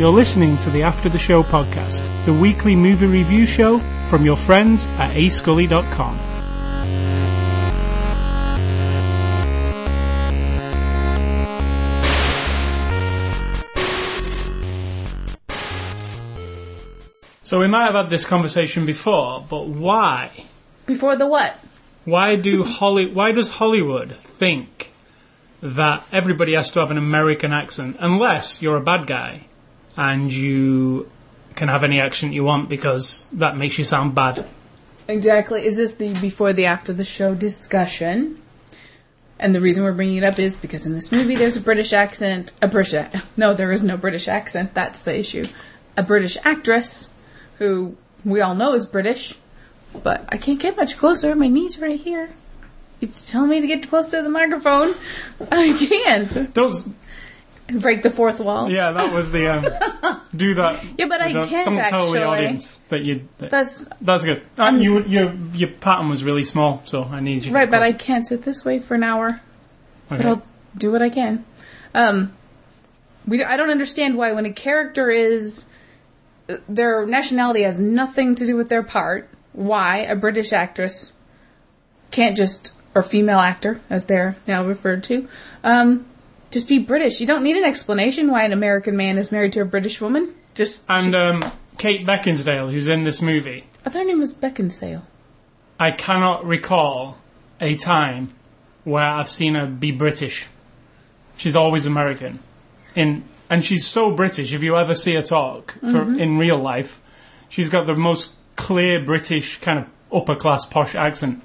You're listening to the After the Show podcast, the weekly movie review show from your friends at ascully.com. So we might have had this conversation before, but why? Before the what? Why do Holly? Why does Hollywood think that everybody has to have an American accent unless you're a bad guy and you can have any accent you want because that makes you sound bad? Exactly. Is this the before the after the show discussion? And the reason we're bringing it up is because in this movie there's a British accent. A British. No, there is no British accent. That's the issue. A British actress who we all know is British, but I can't get much closer. My knee's right here. It's telling me to get close to the microphone. I can't. Don't. Break the fourth wall. Yeah, that was the um, do that. Yeah, but I don't, can't Don't tell the audience that you. That, That's that's good. Uh, you, your your pattern was really small, so I need you. right, but I can't sit this way for an hour. Okay. but I'll do what I can. Um, we I don't understand why when a character is their nationality has nothing to do with their part. Why a British actress can't just or female actor as they're now referred to, um, just be British. You don't need an explanation why an American man is married to a British woman. Just And um, Kate Beckinsale, who's in this movie, I thought her name was Beckinsdale. I cannot recall a time where I've seen her be British. She's always American. In and she's so British. If you ever see her talk for, Mm-hmm. in real life, she's got the most clear British kind of upper class posh accent.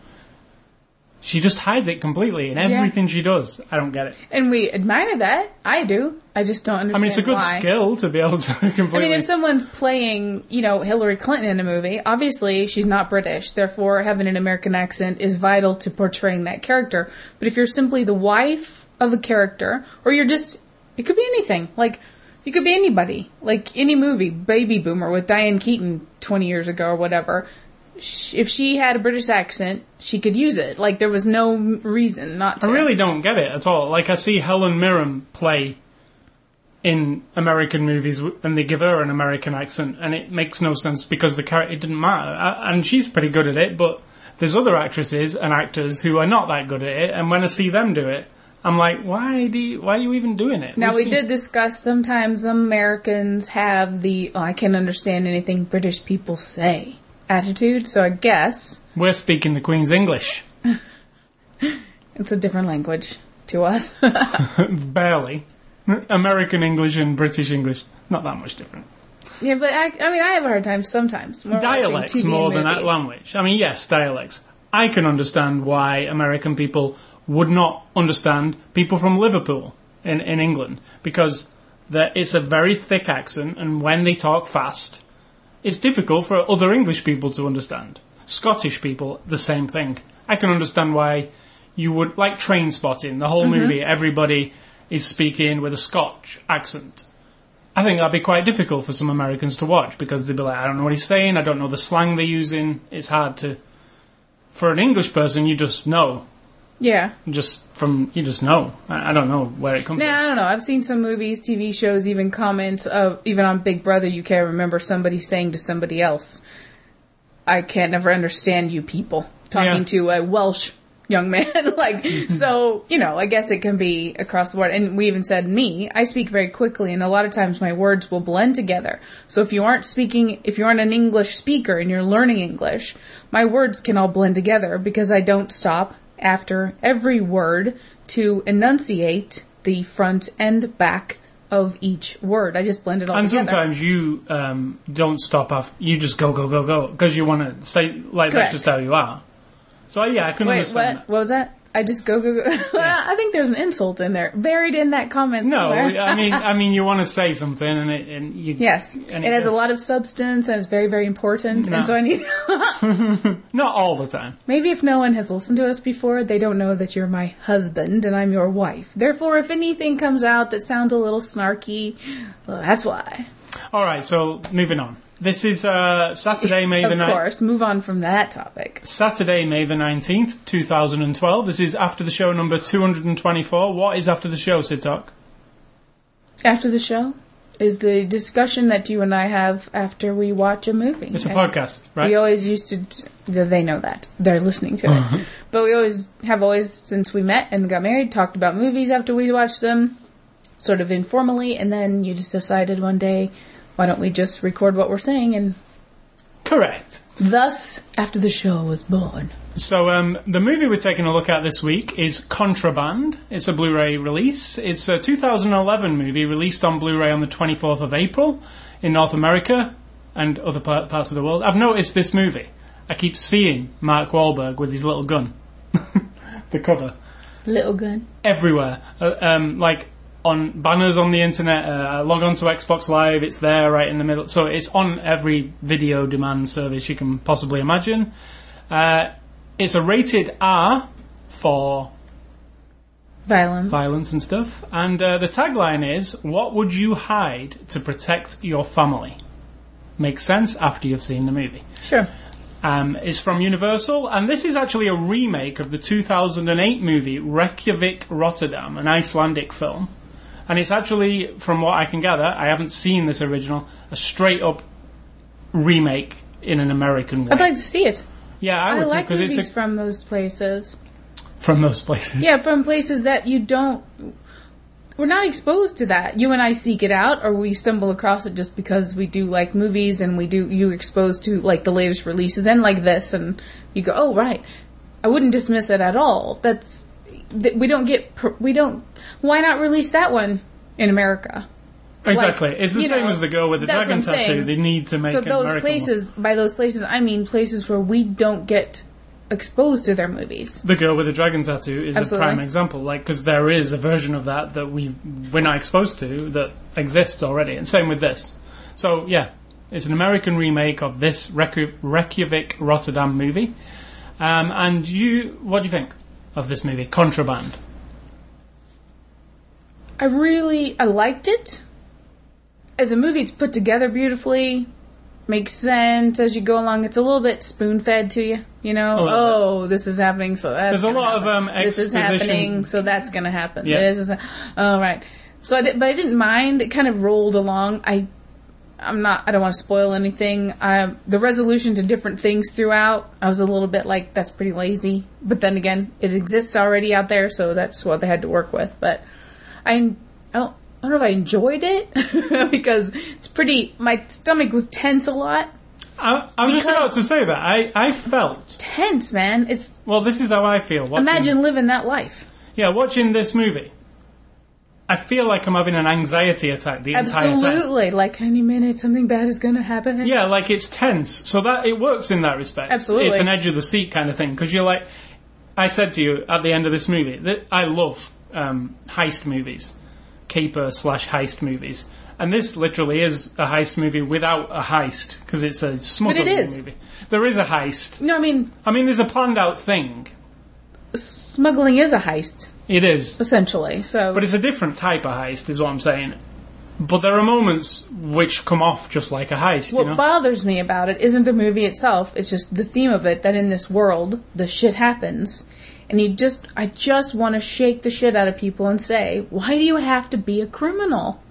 She just hides it completely in everything she does. I don't get it. And we admire that. I do. I just don't understand I mean, it's a good why. skill to be able to completely. I mean, if someone's playing, you know, Hillary Clinton in a movie, obviously she's not British. Therefore, having an American accent is vital to portraying that character. But if you're simply the wife of a character, or you're just, it could be anything. Like, you could be anybody. Like any movie, Baby Boomer with Diane Keaton 20 years ago or whatever. If she had a British accent, she could use it. Like, there was no reason not to. I really don't get it at all. Like I see Helen Mirren play in American movies, and they give her an American accent, and it makes no sense because the character didn't matter, and she's pretty good at it. But there's other actresses and actors who are not that good at it, and when I see them do it, I'm like, why do you, why are you even doing it? Now We've we seen- did discuss sometimes Americans have the oh, I can't understand anything British people say attitude, so I guess We're speaking the Queen's English, it's a different language to us. barely. American English and British English, not that much different. yeah, but I, I mean I have a hard time sometimes. More dialects more than that language. I mean, yes, dialects. I can understand why American people would not understand people from Liverpool in, in England because there, it's a very thick accent, and when they talk fast, it's difficult for other English people to understand. Scottish people, the same thing. I can understand why you would like Trainspotting. The whole mm-hmm. movie, everybody is speaking with a Scotch accent. I think that'd be quite difficult for some Americans to watch because they'd be like, I don't know what he's saying, I don't know the slang they're using. It's hard to. For an English person, you just know. Yeah. Just from. You just know. I, I don't know where it comes Nah, I don't know. I've seen some movies, TV shows, even comments of even on Big Brother. You can't remember somebody saying to somebody else, "I can't never understand you people." Talking Yeah. to a Welsh young man, like mm-hmm. so. You know, I guess it can be across the board. And we even said me. I speak very quickly, and a lot of times my words will blend together. So if you aren't speaking, if you aren't an English speaker and you're learning English, my words can all blend together because I don't stop after every word to enunciate the front and back of each word. I just blend it all And together. sometimes you um, don't stop off. You just go, go, go, go. Because you want to say, like, Correct. that's just how you are. So, yeah, I can Wait, understand what? What was that? I just go go go. well, I think there's an insult in there, buried in that comment. No. I mean, I mean, you want to say something, and it, and you. yes, and it has a lot of substance and it's very very important. No. And so I need Not all the time. maybe if no one has listened to us before, they don't know that you're my husband and I'm your wife. Therefore, if anything comes out that sounds a little snarky, well, that's why. All right, so moving on. This is uh, Saturday, May the Of 9th. course, move on from that topic. Saturday, May the 19th, 2012. This is after the show number 224. What is after the show, Sid Talk? After the show, is the discussion that you and I have after we watch a movie. It's a And podcast, right? We always used to. d- They know that they're listening to it, but we always have always since we met and got married talked about movies after we watched them, sort of informally, and then you just decided one day, why don't we just record what we're saying? And Correct. thus, after the show was born. So um, the movie we're taking a look at this week is Contraband. It's a Blu-ray release. It's a 2011 movie released on Blu-ray on the 24th of April in North America and other par- parts of the world. I've noticed this movie. I keep seeing Mark Wahlberg with his little gun, the cover, Little gun. everywhere. Uh, um, like on banners on the internet. Uh, log on to Xbox Live. It's there right in the middle. So it's on every video demand service you can possibly imagine. Uh, it's a rated R for Violence. violence and stuff. And uh, the tagline is, "What would you hide to protect your family?" Makes sense after you've seen the movie. Sure. Um, it's from Universal, and this is actually a remake of the 2008 movie Reykjavik Rotterdam, an Icelandic film. And it's actually, from what I can gather, I haven't seen this original, a straight up remake in an American way. I'd like to see it. yeah, I I, would like because movies it's a, from those places. from those places. Yeah, from places that you don't. We're not exposed to that. You and I seek it out, or we stumble across it just because we do like movies and we do you exposed to like the latest releases and like this, and you go, oh right. I wouldn't dismiss it at all. That's that we don't get pr- we don't. Why not release that one in America? Exactly. Like, it's the same know, as the girl with the dragon tattoo. They need to make so those American one. places, by those places, I mean places where we don't get exposed to their movies. The girl with the dragon tattoo is a prime example, like because there is a version of that that we we're not exposed to that exists already, and same with this. So yeah, it's an American remake of this Reykj- Reykjavik Rotterdam movie. Um, and you, what do you think of this movie, Contraband? I really I liked it. As a movie, it's put together beautifully. Makes sense as you go along. It's a little bit spoon fed to you, you know. Oh, this is happening, so that's There's a lot of, happen. um, this is happening, so that's gonna happen. Yeah. This is oh right. So I did, but I didn't mind. It kind of rolled along. I I'm not. I don't want to spoil anything. Um, the resolution to different things throughout. I was a little bit like that's pretty lazy. But then again, it exists already out there, so that's what they had to work with. But I, I don't. I don't know if I enjoyed it because it's pretty. My stomach was tense a lot. I, I was just about to say that. I, I felt Tense, man. It's well. This is how I feel. Watching, imagine living that life. yeah, watching this movie. I feel like I'm having an anxiety attack the entire time. Absolutely. Like any minute, something bad is going to happen. Yeah, like it's tense. So that it works in that respect. Absolutely. It's an edge of the seat kind of thing because you're like, I said to you at the end of this movie that I love um, heist movies, caper slash heist movies, and this literally is a heist movie without a heist because it's a smuggling is. movie. There is a heist. No, I mean, I mean, there's a planned out thing. smuggling is a heist, It is, essentially. So, but it's a different type of heist, is what I'm saying. But there are moments which come off just like a heist. What you know? bothers me about it isn't the movie itself, it's just the theme of it that in this world, the shit happens. And you just, I just want to shake the shit out of people and say, why do you have to be a criminal?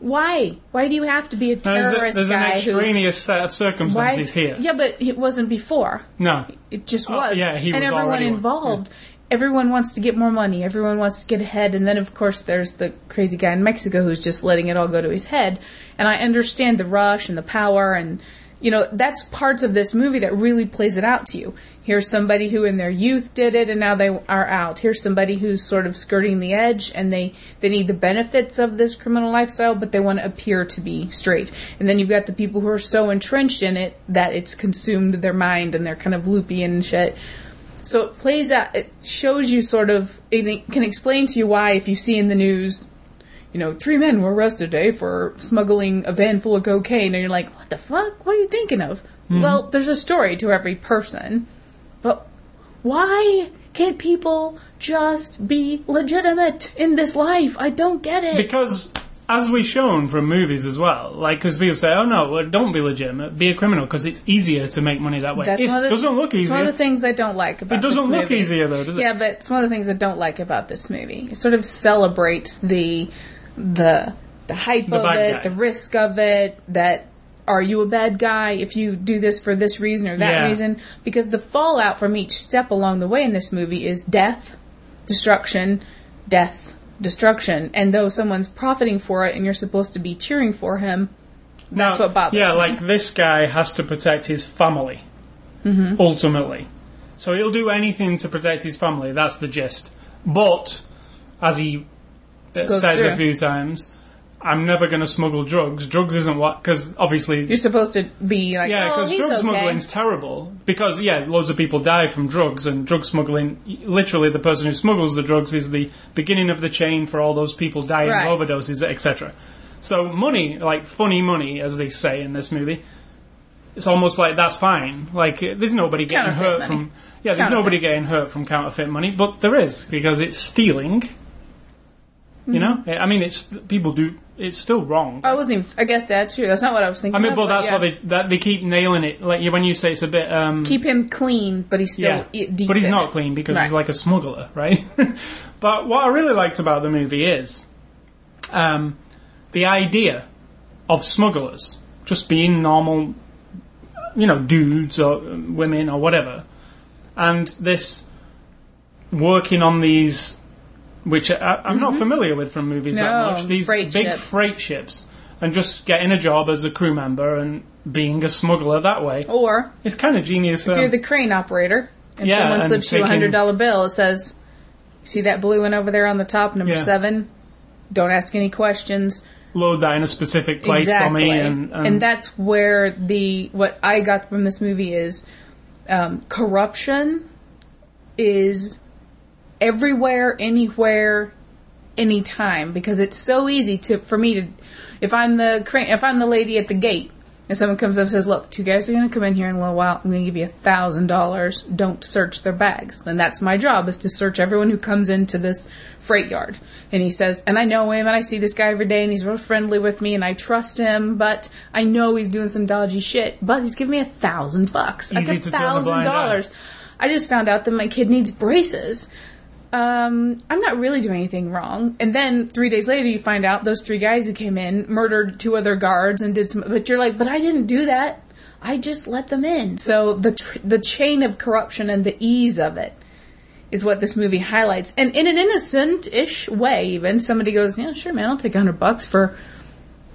Why? Why do you have to be a There's, a- terrorist there's an guy who? extraneous set of Why? circumstances here. Yeah, but it wasn't before. No, It just Oh, was. yeah, he and was everyone already involved. Everyone wants to get more money. Everyone wants to get ahead. And then, of course, there's the crazy guy in Mexico who's just letting it all go to his head. And I understand the rush and the power and, you know, that's parts of this movie that really plays it out to you. Here's somebody who in their youth did it and now they are out. Here's somebody who's sort of skirting the edge and they, they need the benefits of this criminal lifestyle, but they want to appear to be straight. And then you've got the people who are so entrenched in it that it's consumed their mind and they're kind of loopy and shit. So it plays out, it shows you sort of, it can explain to you why if you see in the news, you know, three men were arrested today for smuggling a van full of cocaine, and you're like, what the fuck? What are you thinking of? Mm-hmm. Well, there's a story to every person, but why can't people just be legitimate in this life? I don't get it. because as we've shown from movies as well, like because people say, "Oh no, well, don't be legitimate, be a criminal," because it's easier to make money that way. That's It one of the, doesn't look it's one of the things I don't like about It doesn't look movie. easier though, does it? Yeah, but it's one of the things I don't like about this movie. It sort of celebrates the the the hype The of it, guy. the risk of it, that are you a bad guy if you do this for this reason or that Yeah. reason? Because the fallout from each step along the way in this movie is death, destruction, death, destruction. And though someone's profiting for it and you're supposed to be cheering for him, that's Now, what bothers Yeah, me. like this guy has to protect his family, Mm-hmm. ultimately. So he'll do anything to protect his family. That's the gist. But as he Goes says a few times, I'm never going to smuggle drugs. Drugs isn't what because obviously. You're supposed to be like, yeah, oh, because he's drug okay. smuggling's terrible. Because yeah, loads of people die from drugs, and drug smuggling. Literally, the person who smuggles the drugs is the beginning of the chain for all those people dying Right. of overdoses, etc. So money, like funny money, as they say in this movie, it's almost like that's fine. Like there's nobody getting hurt money. from yeah, there's nobody getting hurt from counterfeit money, but there is because it's stealing. You Mm-hmm. know, I mean, it's people do. It's still wrong. I wasn't. Even, I guess that's true. That's not what I was thinking. I mean, of, but that's yeah. what they that they keep nailing it. Like when you say it's a bit. um keep him clean, but he's still yeah, deep. but he's not it. clean because Right. he's like a smuggler, right? but what I really liked about the movie is um, the idea of smugglers just being normal, you know, dudes or women or whatever, and this working on these, which I, I'm not familiar with from movies that Mm-hmm. Much. These freight big ships. freight ships, and just getting a job as a crew member and being a smuggler that way. Or It's kind of genius. if um, you're the crane operator and Yeah, someone and slips you a hundred dollar bill, it says, "See that blue one over there on the top, number Yeah. seven? Don't ask any questions." load that in a specific place exactly, for me, and, and, that's where the what I got from this movie is um, corruption is everywhere, anywhere, anytime because it's so easy to for me to if I'm the if I'm the lady at the gate and someone comes up and says, "Look, two guys are going to come in here in a little while. I'm going to give you a thousand dollars. Don't search their bags." Then that's my job is to search everyone who comes into this freight yard. And he says, "And I know him, and I see this guy every day, and he's real friendly with me, and I trust him, but I know he's doing some dodgy shit. But he's giving me a thousand bucks, a a thousand dollars." I just found out that my kid needs braces um, I'm not really doing anything wrong. And then three days later, you find out those three guys who came in murdered two other guards and did some. But you're like, but I didn't do that. I just let them in. So the tr- the chain of corruption and the ease of it is what this movie highlights. And in an innocent-ish way, even somebody goes, "Yeah, sure, man, I'll take a hundred bucks for."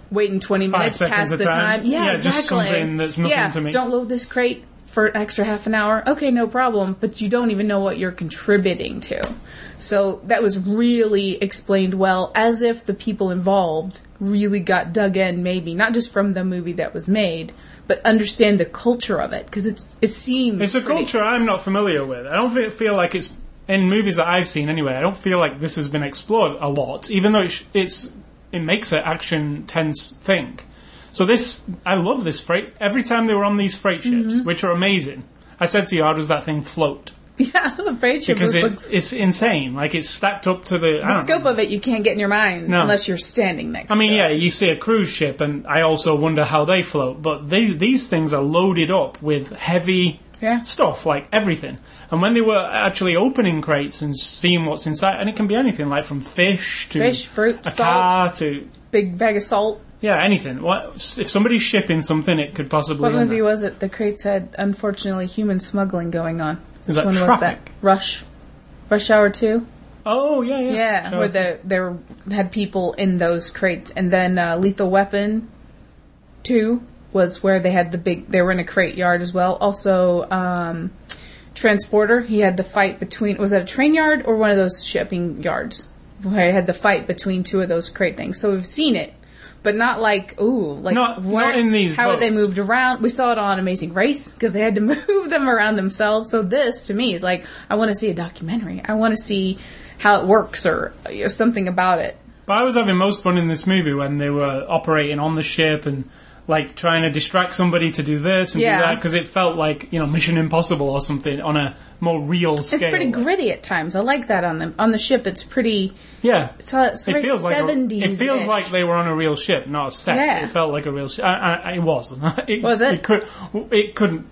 Waiting twenty Five minutes past the time. time. Yeah, Yeah, just exactly. something that's nothing yeah, to me. Don't load this crate for an extra half an hour. Okay, no problem. But you don't even know what you're contributing to. So that was really explained well, as if the people involved really got dug in, maybe not just from the movie that was made, but understand the culture of it because it's it seems it's a pretty- culture I'm not familiar with. I don't feel, feel like it's in movies that I've seen anyway. I don't feel like this has been explored a lot, even though it's, it's it makes an action tense thing. So this, I love this freight. Every time they were on these freight ships, Mm-hmm. which are amazing, I said to you, how does that thing float? Yeah, the freight ship Because it's looks. it's insane. Like it's stacked up to the, The scope know. of it you can't get in your mind No. unless you're standing next. I mean, yeah, it. you see a cruise ship, and I also wonder how they float. But they, these things are loaded up with heavy Yeah. stuff, like everything. And when they were actually opening crates and seeing what's inside, and it can be anything, like from fish to Fish, fruit, a salt. car to big bag of salt. Yeah, anything. What if somebody's shipping something? It could possibly. What movie was it? The crates had unfortunately human smuggling going on. Is Which that one was that? Rush. Rush Hour Two. Oh yeah, yeah, Yeah, Sure. where the there had people in those crates, and then uh, Lethal Weapon Two was where they had the big. They were in a crate yard as well. Also, um, Transporter. He had the fight between. Was that a train yard or one of those shipping yards? Where he had the fight between two of those crate things. So we've seen it. But not like ooh, like Not- not in these How are they moved around? We saw it on Amazing Race because they had to move them around themselves. So this, to me, is like I want to see a documentary. I want to see how it works or you know, something about it. But I was having most fun in this movie when they were operating on the ship and like trying to distract somebody to do this and Yeah. do that because it felt like you know Mission Impossible or something on a more real scale. It's pretty gritty at times. I like that on the on the ship. It's pretty. Yeah. It's, it's It feels like a, it feels like they were on a real ship, not a set. Yeah. It felt like a real ship. It was. it, Was it? It could. It couldn't.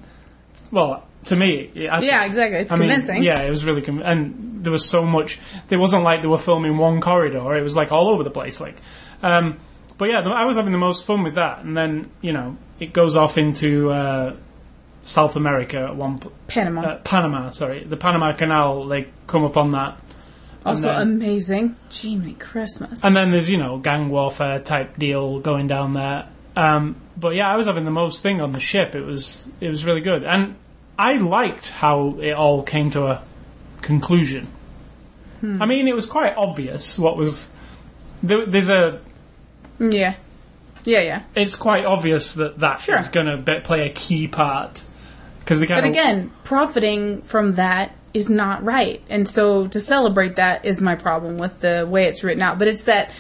Well, to me, I, Yeah, exactly. It's I mean, convincing. yeah, it was really con- and there was so much. It wasn't like they were filming one corridor. It was like all over the place. Like, um, but yeah, I was having the most fun with that, and then you know it goes off into uh, South America at one p- Panama. uh, Panama. Sorry, the Panama Canal. They come upon that, also then- amazing. Jiminy Christmas. and then there's you know gang warfare type deal going down there. Um, but yeah, I was having the most thing on the ship. It was it was really good, and I liked how it all came to a conclusion. I mean, it was quite obvious what was. There, there's a yeah. Yeah, yeah. it's quite obvious that that is Sure. going to play a key part because the But again, profiting from that is not right. And so to celebrate that is my problem with the way it's written out. But it's that,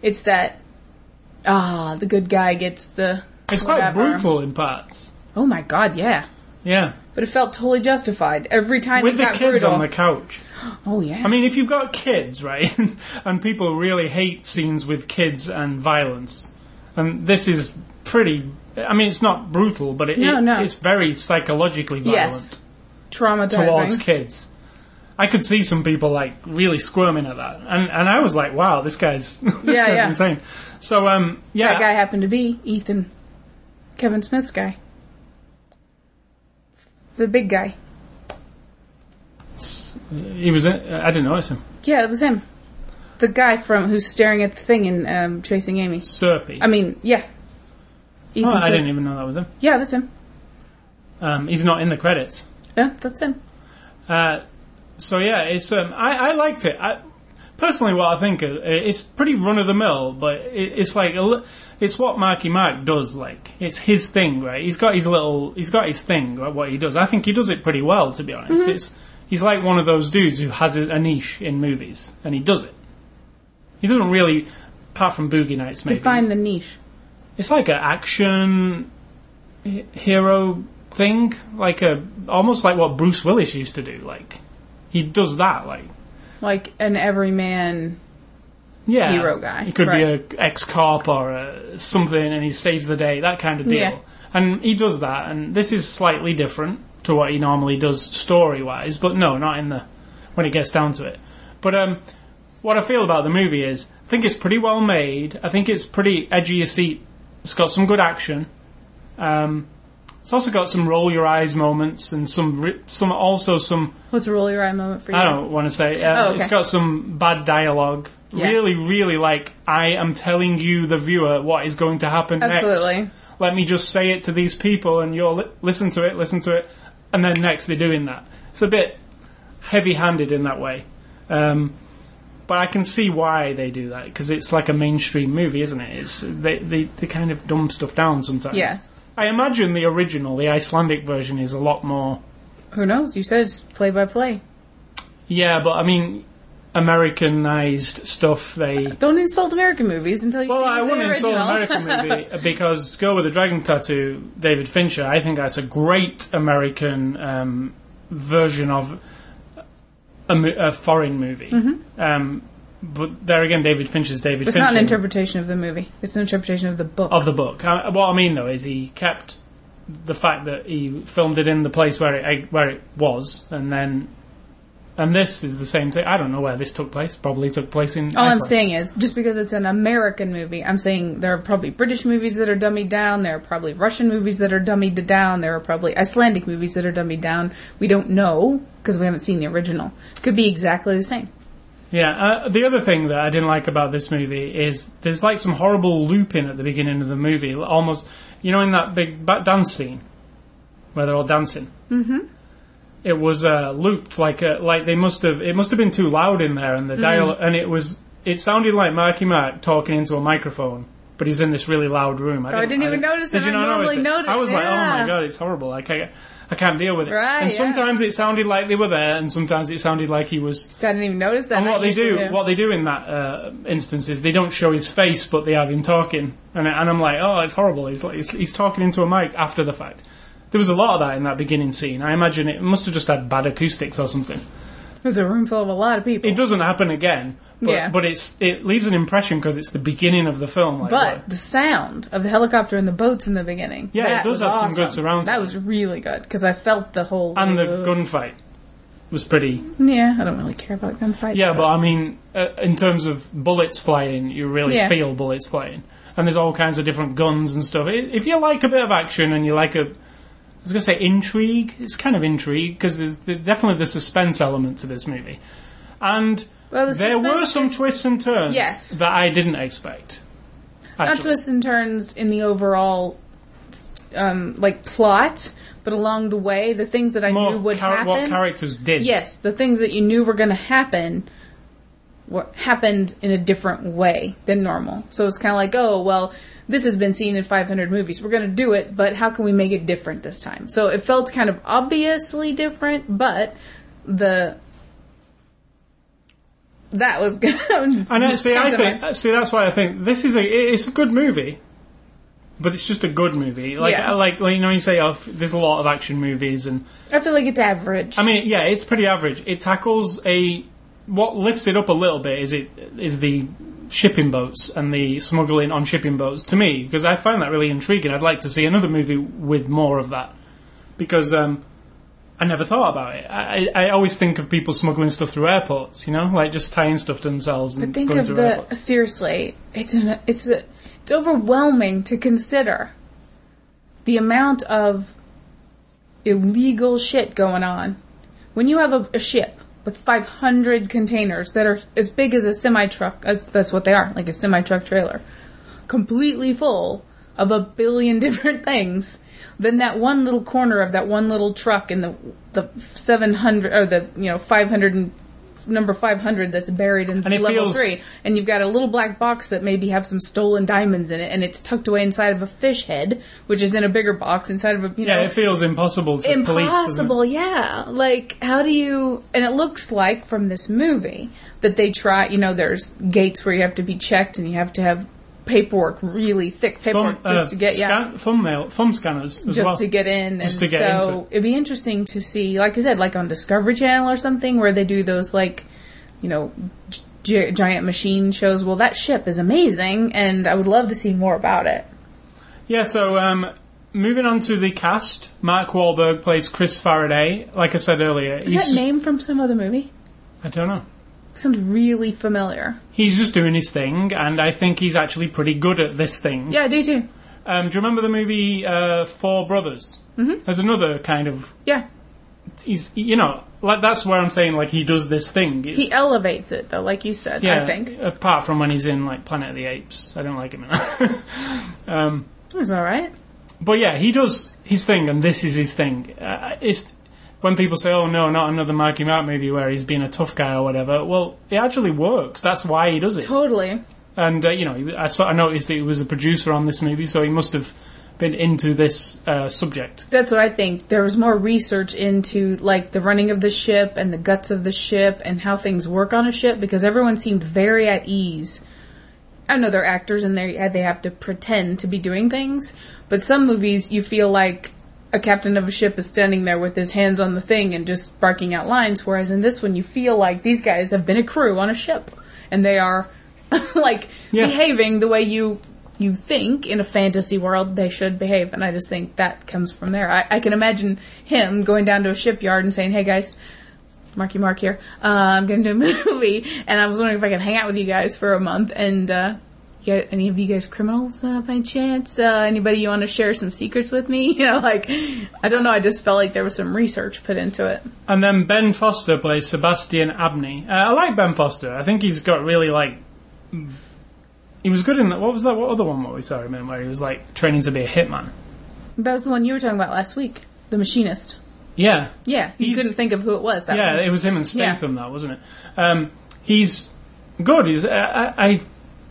it's that, ah, the good guy gets the. it's quite whatever. brutal in parts. Oh my god, yeah. Yeah, But it felt totally justified every time with it the got kids brutal. on the couch. oh yeah. I mean, if you've got kids, right, and people really hate scenes with kids and violence, and this is pretty. I mean, it's not brutal, but it, No, it- no. it's very psychologically violent yes, traumatizing. towards kids. I could see some people like really squirming at that, and and I was like, wow, this guy's this Yeah, guy's yeah. insane. So um, yeah, That guy happened to be Ethan, Kevin Smith's guy, the big guy. he was. In, I didn't notice him. Yeah, it was him. The guy from who's staring at the thing and um, Chasing Amy. Serpy. I mean, yeah. Oh, I didn't even know that was him. Yeah, that's him. Um, he's not in the credits. Yeah, that's him. Uh, so yeah, it's um, I, I liked it. I, personally, what I think of, it's pretty run of the mill, but it, it's like a, it's what Marky Mark does. Like it's his thing, right? He's got his little, he's got his thing. Right, what he does, I think he does it pretty well. To be honest, it's he's like one of those dudes who has a, a niche in movies, and he does it. He doesn't really, apart from Boogie Nights, maybe. Define the niche. It's like an action hero thing, like a almost like what Bruce Willis used to do. Like he does that, like Like an everyman. yeah, Hero guy, He could right. be a ex cop or a, something, and he saves the day, that kind of deal. Yeah. And he does that, and this is slightly different to what he normally does story wise, but no, not in the when it gets down to it. But um, what I feel about the movie is, I think it's pretty well made. I think it's pretty edgy your seat. It's got some good action. Um, it's also got some roll your eyes moments and some some also some What's a roll your eye moment for you? I don't want to say. Uh, Oh, okay. It's got some bad dialogue. Yeah. Really, really like I am telling you, the viewer, what is going to happen next. Absolutely. next. Let me just say it to these people, and you'll li- listen to it, listen to it, and then next they're doing that. It's a bit heavy-handed in that way, um, but I can see why they do that because it's like a mainstream movie, isn't it? It's they, they they kind of dumb stuff down sometimes. Yes. I imagine the original, the Icelandic version, is a lot more. Who knows? You said it's play by play. Yeah, but I mean, Americanized stuff. They Don't insult American movies until you well, I wouldn't insult. American movie uh, because Girl with a Dragon Tattoo, David Fincher. I think that's a great American um, version of a, mo- a foreign movie. Um, but there again, David Fincher's David Mm-hmm. It's Fincher not an interpretation of the movie. It's an interpretation of the book. of the book. Uh, what I mean though is he kept the fact that he filmed it in the place where it where it was, and then. And this is the same thing. I don't know where this took place. Probably took place in. All I'm saying is, just because it's an American movie, I'm saying there are probably British movies that are dummied down. There are probably Russian movies that are dummied down. There are probably Icelandic movies that are dummied down. We don't know because we haven't seen the original. Could be exactly the same. Yeah, uh, the other thing that I didn't like about this movie is there's like some horrible looping at the beginning of the movie, almost, you know, in that big dance scene where they're all dancing. Mm-hmm. It was uh, looped like a, like they must have it must have been too loud in there, and the dial and it was it sounded like Marky Mark talking into a microphone, but he's in this really loud room. Oh, I didn't even notice Did that. you I not normally notice notice, I was like, oh my god, it's horrible. I can't. I can't deal with it. Right, and yeah. sometimes it sounded like they were there, and sometimes it sounded like he was So I didn't even notice that. and what they do, what they do in that uh, instance is they don't show his face, but they have him talking, and, and I'm like, oh, it's horrible. He's, like, he's he's talking into a mic after the fact. There was a lot of that in that beginning scene. I imagine it must have just had bad acoustics or something. There's a room full of a lot of people. It doesn't happen again, but, Yeah. but it's it leaves an impression because it's the beginning of the film. Like, But the sound of the helicopter and the boats in the beginning. Yeah, it that does was have some awesome. good surround That sound. was really good because I felt the whole. and the gunfight was pretty. Yeah, I don't really care about gunfights. Yeah, but I mean, uh, in terms of bullets flying, you really Yeah. feel bullets flying. and there's all kinds of different guns and stuff. I- If you like a bit of action and you like a, was going to say intrigue, it's kind of intrigue because there's the, definitely the suspense element to this movie, and Well, the there were some is- twists and turns Yes. that I didn't expect. Not twists and turns in the overall, um, like plot, but along the way, the things that I More knew would char- happen. what characters did. yes, the things that you knew were going to happen were, happened in a different way than normal. So it's kind of like, oh, well, this has been seen in 500 movies. We're going to do it, but how can we make it different this time? So it felt kind of obviously different, but the that was good. And see, I think there. see that's why I think this is a it's a good movie, but it's just a good movie. Like Yeah. Uh, like, like you know you say oh, there's a lot of action movies and I feel like it's average. I mean yeah it's pretty average. It tackles a what lifts it up a little bit is it is the shipping boats and the smuggling on shipping boats to me because I find that really intriguing. I'd like to see another movie with more of that because um, I never thought about it. I, I always think of people smuggling stuff through airports, you know, like just tying stuff to themselves and But think of the airports. seriously. It's an it's a, it's overwhelming to consider the amount of illegal shit going on. When you have a, a ship with 500 containers that are as big as a semi truck, that's, that's what they are, like a semi truck trailer, completely full of a billion different things. Then that one little corner of that one little truck in the the 700 or the you know 500 and number 500 that's buried in level feels- 3 and you've got a little black box that maybe have some stolen diamonds in it and it's tucked away inside of a fish head which is in a bigger box inside of a you Yeah, know it feels impossible to police. impossible yeah like how do you and it looks like from this movie that they try you know there's gates where you have to be checked and you have to have paperwork really thick paperwork Thumb, just uh, to get yeah scan, thumbnail, thumb scanners as just well. to get in Just and to get so into it. it'd be interesting to see like i said like on discovery channel or something where they do those like you know gi- giant machine shows well that ship is amazing and i would love to see more about it Yeah, so um, moving on to the cast, Mark Wahlberg plays Chris Faraday. Like I said earlier, is that name from some other movie I don't know. Sounds really familiar He's just doing his thing, and I think he's actually pretty good at this thing. yeah i do too Um, do you remember the movie uh, Four Brothers? Mm-hmm. There's another kind of yeah he's you know like that's where I'm saying like he does this thing. It's, he elevates it though like you said yeah, i think apart from when he's in like Planet of the Apes, I don't like him in that. um, it was all right But yeah, he does his thing, and this is his thing. Uh, it's when people say, "Oh no, not another Marky Mark movie where he's being a tough guy or whatever." Well, it actually works. That's why he does it. totally And uh, you know, I saw, I noticed that he was a producer on this movie, so he must have been into this uh, subject. That's what I think. There was more research into like the running of the ship and the guts of the ship and how things work on a ship because everyone seemed very at ease. I know they're actors and they they have to pretend to be doing things, but some movies you feel like a captain of a ship is standing there with his hands on the thing and just barking out lines, whereas in this one you feel like these guys have been a crew on a ship and they are like Yeah. behaving the way you you think in a fantasy world they should behave, and I just think that comes from there. I, I can imagine him going down to a shipyard and saying, "Hey guys, Marky Mark here. Uh, I'm going to do a movie, and I was wondering if I could hang out with you guys for a month. And uh, you any of you guys criminals uh, by chance? Uh, anybody you want to share some secrets with me? You know, like I don't know. I just felt like there was some research put into it. And then Ben Foster plays Sebastian Abney. Uh, I like Ben Foster. I think he's got really like. He was good in that. What was that? What other one? What we saw him in, where he was like training to be a hitman. That was the one you were talking about last week, the machinist. Yeah, Yeah, you He's- couldn't think of who it was. That yeah, was it was him and Yeah. Statham, that wasn't it? Um, he's good. He's I, I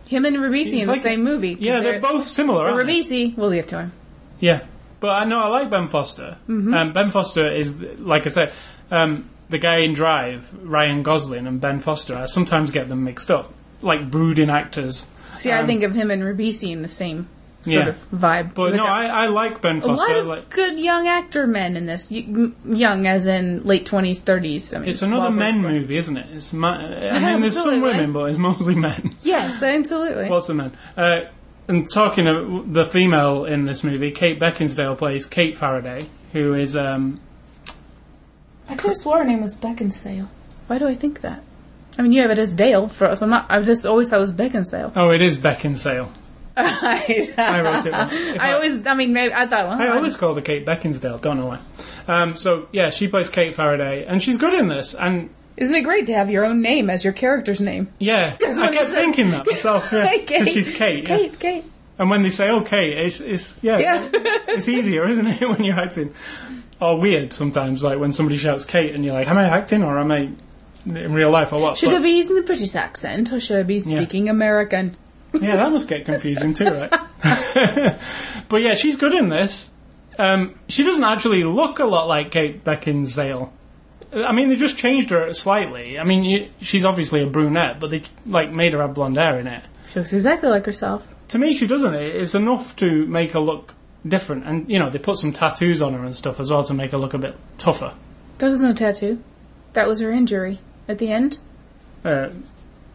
him and Ribisi in like- the same movie. yeah, they're both similar. aren't they? Ribisi. We'll get to him. Yeah, but I know I like Ben Foster. Mm-hmm. Um, ben Foster is like I said, um, the guy in Drive, Ryan Gosling, and Ben Foster. I sometimes get them mixed up, like brooding actors. See, I Um, think of him and Ribisi in the same sort Yeah. of vibe. But With no, a- I, I like Ben Foster. a lot of like, good young actor men in this. Young as in late twenties, thirties. I mean, it's another Wahlberg's men born- movie, isn't it? It's ma- I mean, there's some women, but it's mostly men. Yes, absolutely. Lots of men. Uh, and talking of the female in this movie, Kate Beckinsale plays Kate Faraday, who is um, I could have swore her name was Beckinsdale. Why do I think that? I mean, you have it as Dale, for, so I'm not. I just always thought it was Beckinsdale. oh, it is Beckinsale. I, I wrote it. I I- always, I mean, maybe I thought, well, I always called her Kate Beckinsdale. Don't know why. Um, so yeah, she plays Kate Faraday, and she's good in this. And isn't it great to have your own name as your character's name? yeah, I kept thinking that myself. Yeah, Kate, she's Kate. yeah. Kate, Kate. And when they say "Oh, Kate," it's, it's yeah, Yeah. it's easier, isn't it, when you're acting? Or weird sometimes, like when somebody shouts "Kate" and you're like, "Am I acting or am I in real life or what?" Should But- I be using the British accent or should I be speaking American? Yeah, that must get confusing too, right? but yeah, she's good in this. Um, she doesn't actually look a lot like Kate Beckinsale. I mean, they just changed her slightly. I mean, you, she's obviously a brunette, but they like made her have blonde hair in it. She looks exactly like herself. To me, she doesn't. It's enough to make her look different, and you know, they put some tattoos on her and stuff as well to make her look a bit tougher. That was no tattoo. That was her injury at the end. Uh,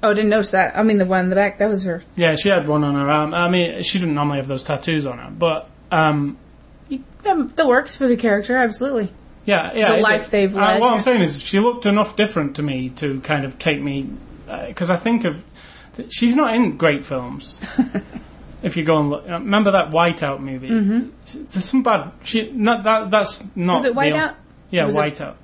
Oh, I didn't notice that. I mean, the one in the back, that was her. yeah, she had one on her arm. I mean, she didn't normally have those tattoos on her, but um, You, um, that works for the character, absolutely. Yeah, yeah. The life they've uh, led, what yeah. I'm saying is, she looked enough different to me to kind of take me because I think of she's not in great films. if you go and look, uh, remember that Whiteout movie? Mm-hmm. There's some bad. She not that. That's not. Was it the- Whiteout? Yeah, Was it- Whiteout.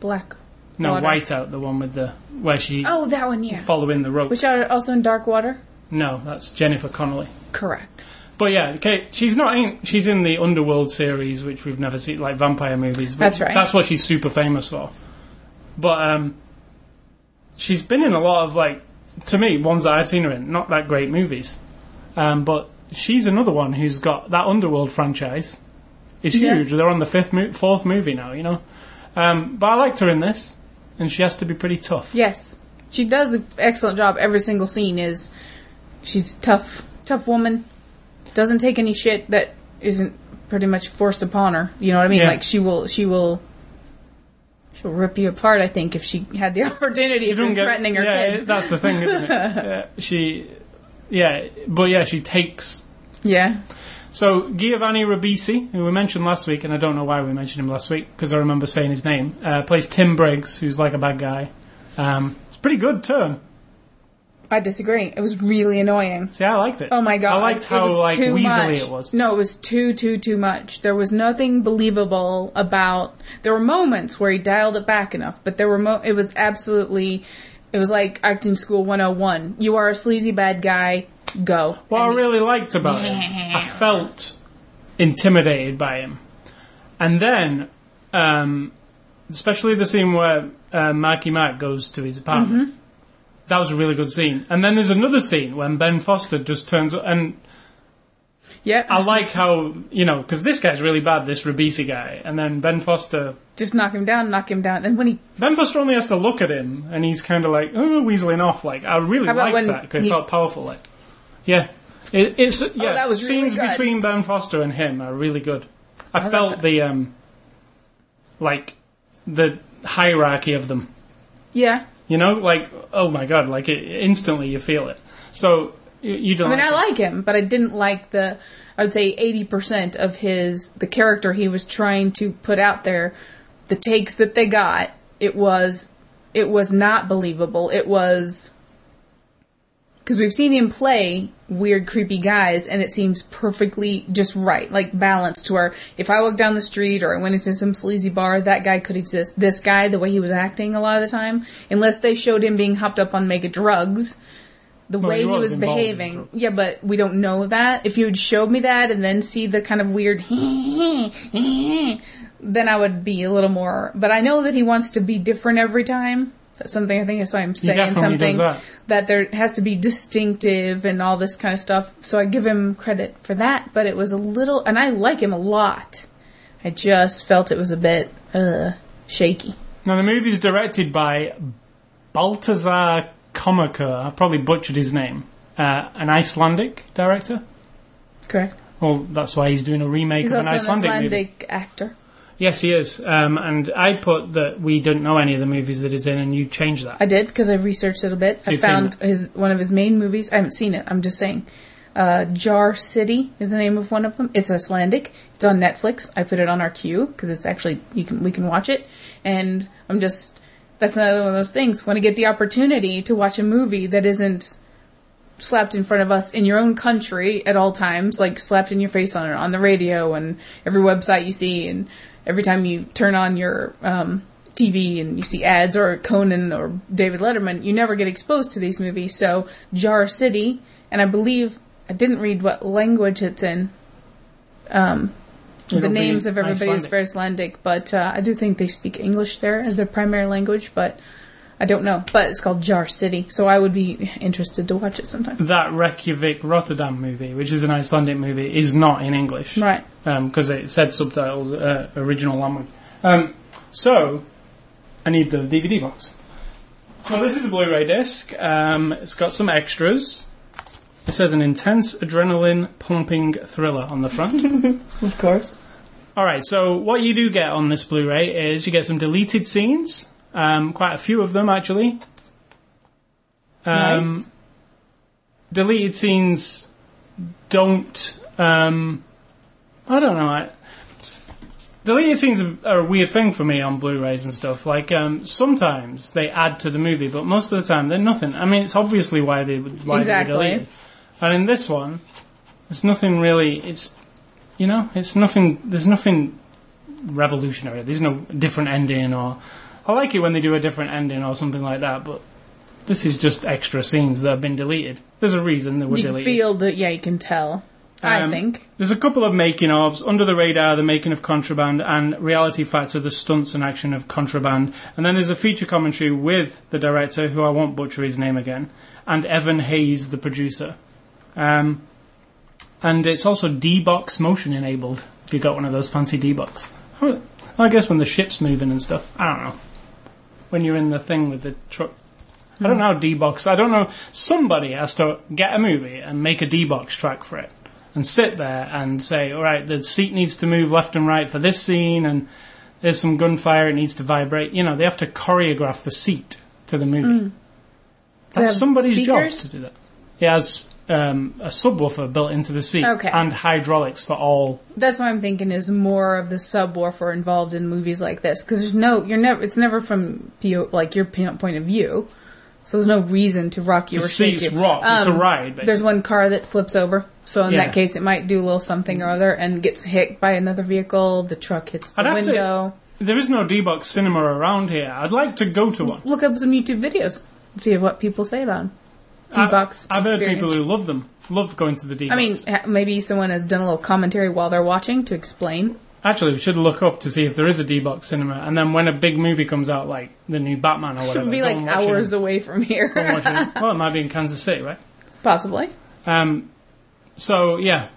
Black. No, Water. Whiteout, the one with the where she Oh, that one, yeah. following the rope. Which are also in Dark Water? no, that's Jennifer Connelly. Correct. But yeah, okay, she's not in. She's in the Underworld series, which we've never seen, like vampire movies. That's right. That's what she's super famous for. But um, she's been in a lot of like, to me, ones that I've seen her in, not that great movies. Um, but she's another one who's got that Underworld franchise. It's Yeah. huge. They're on the fifth, mo- fourth movie now. You know. Um, but I liked her in this, and she has to be pretty tough. Yes. She does an excellent job. Every single scene is. She's tough, tough woman. Doesn't take any shit that isn't pretty much forced upon her. You know what I mean? Yeah. Like she will, she will. She'll rip you apart. I think if she had the opportunity of doesn't get- threatening her yeah, kids. that's the thing, isn't it? yeah, she, yeah, but yeah, she takes yeah. So Giovanni Ribisi, who we mentioned last week, and I don't know why we mentioned him last week because I remember saying his name, uh, plays Tim Briggs, who's like a bad guy. Um, it's a pretty good turn. I disagree. It was really annoying. See, I liked it. Oh my god! I liked how like weaselly much. it was. No, it was too, too, too much. There was nothing believable about. There were moments where he dialed it back enough, but there were. Mo- it was absolutely. It was like acting school 101. You are a sleazy bad guy. Go. What I really liked about him, I felt intimidated by him, and then, um, especially the scene where uh, Marky Mark goes to his apartment. Mm-hmm. That was a really good scene. And then there's another scene when Ben Foster just turns up, and yeah. I like how you know because this guy's really bad, this Ribisi guy, and then Ben Foster. just knock him down, knock him down, and when he Ben Foster only has to look at him, and he's kind of like oh, weaseling off. Like I really liked that because he- it felt powerful. Like yeah, it, it's yeah. Oh, that was really scenes good. between Ben Foster and him are really good. I felt the um, like the hierarchy of them. yeah. You know, like oh my god, like it, instantly you feel it. So you, you don't. I mean, like I it. like him, but I didn't like the. I would say eighty percent of his the character he was trying to put out there, the takes that they got. It was, it was not believable. It was because we've seen him play weird, creepy guys, and it seems perfectly just right, like balanced. To where if I walked down the street or I went into some sleazy bar, that guy could exist. This guy, the way he was acting a lot of the time, unless they showed him being hopped up on mega drugs the Well, way he he was was behaving. Yeah, but we don't know that. If you had showed me that and then see the kind of weird, then I would be a little more. But I know that he wants to be different every time. That's something I think I saw him saying something that. there has to be distinctive and all this kind of stuff. So I give him credit for that. But it was a little, and I like him a lot. I just felt it was a bit uh, shaky. Now the movie's directed by Baltasar Kormákur. I probably butchered his name. Uh, an Icelandic director. Correct. Well, that's why he's doing a remake He's of an an Icelandic, movie. Icelandic actor. Yes, he is. Um, and I put that we didn't know any of the movies that he's in, and you changed that. I did because I researched it a bit. I found his one of his main movies. I haven't seen it. I'm just saying. Uh, Jar City is the name of one of them. It's Icelandic. It's on Netflix. I put it on our queue because it's actually you can we can watch it. And I'm just that's another one of those things. When I get the opportunity to watch a movie that isn't slapped in front of us in your own country at all times, like slapped in your face on on the radio and every website you see, and every time you turn on your um, TV and you see ads or Conan or David Letterman, you never get exposed to these movies. So Jar City, and I believe I didn't read what language it's in. Um, the names of everybody is Icelandic. very Icelandic, but uh, I do think they speak English there as their primary language, but I don't know. But it's called Jar City, so I would be interested to watch it sometime. That Reykjavik Rotterdam movie, which is an Icelandic movie, is not in English. Right. because it said subtitles, uh, original language. Um, so, I need the DVD box. So this is a Blu-ray disc. Um, it's got some extras. It says an intense adrenaline pumping thriller on the front. Of course. All right, so what you do get on this Blu-ray is you get some deleted scenes, um, quite a few of them actually. Um, nice. deleted scenes don't. Um, I don't know. I, deleted scenes are, a weird thing for me on Blu-rays and stuff. Like um, sometimes they add to the movie, but most of the time they're nothing. I mean, it's obviously why they would why Exactly. they deleted. And in this one, there's nothing really. It's you know, it's nothing. There's nothing revolutionary. There's no different ending or. I like it when they do a different ending or something like that, but this is just extra scenes that have been deleted. There's a reason they were You deleted. feel that, yeah, you can tell. I Um, think. There's a couple of making ofs under the radar, the making of Contraband, and reality factor, the stunts and action of Contraband. And then there's a feature commentary with the director, who I won't butcher his name again, and Evan Hayes, the producer. Um, and it's also D-Box motion enabled. If you got one of those fancy D-Box. I guess when the ship's moving and stuff. I don't know. When you're in the thing with the truck. I don't hmm. know how D-Box. I don't know. Somebody has to get a movie and make a D-Box track for it and sit there and say, all right, the seat needs to move left and right for this scene, and there's some gunfire, it needs to vibrate. You know, they have to choreograph the seat to the movie. It That's somebody's speakers? job to do that. It has um, a subwoofer built into the seat Okay. and hydraulics for all. That's what I'm thinking is more of the subwoofer involved in movies like this because there's no you're never it's never from PO, like your point of view, so there's no reason to rock you The or shake seat's you. rock. It's a Um, ride, basically. There's one car that flips over, so in Yeah. that case it might do a little something or other and gets hit by another vehicle. The truck hits the I'd have to- window. There is no D-Box cinema around here. I'd like to go to one. Look up some YouTube videos, and see what people say about them. D-box. I've heard people who love them, love going to the D-Box. I mean, maybe someone has done a little commentary while they're watching to explain. Actually, we should look up to see if there is a D-Box cinema, and then when a big movie comes out, like the new Batman or whatever, It whatever, would be like watch it. hours away from here, it. Well, it might be in Kansas City, right? possibly. Um, so yeah,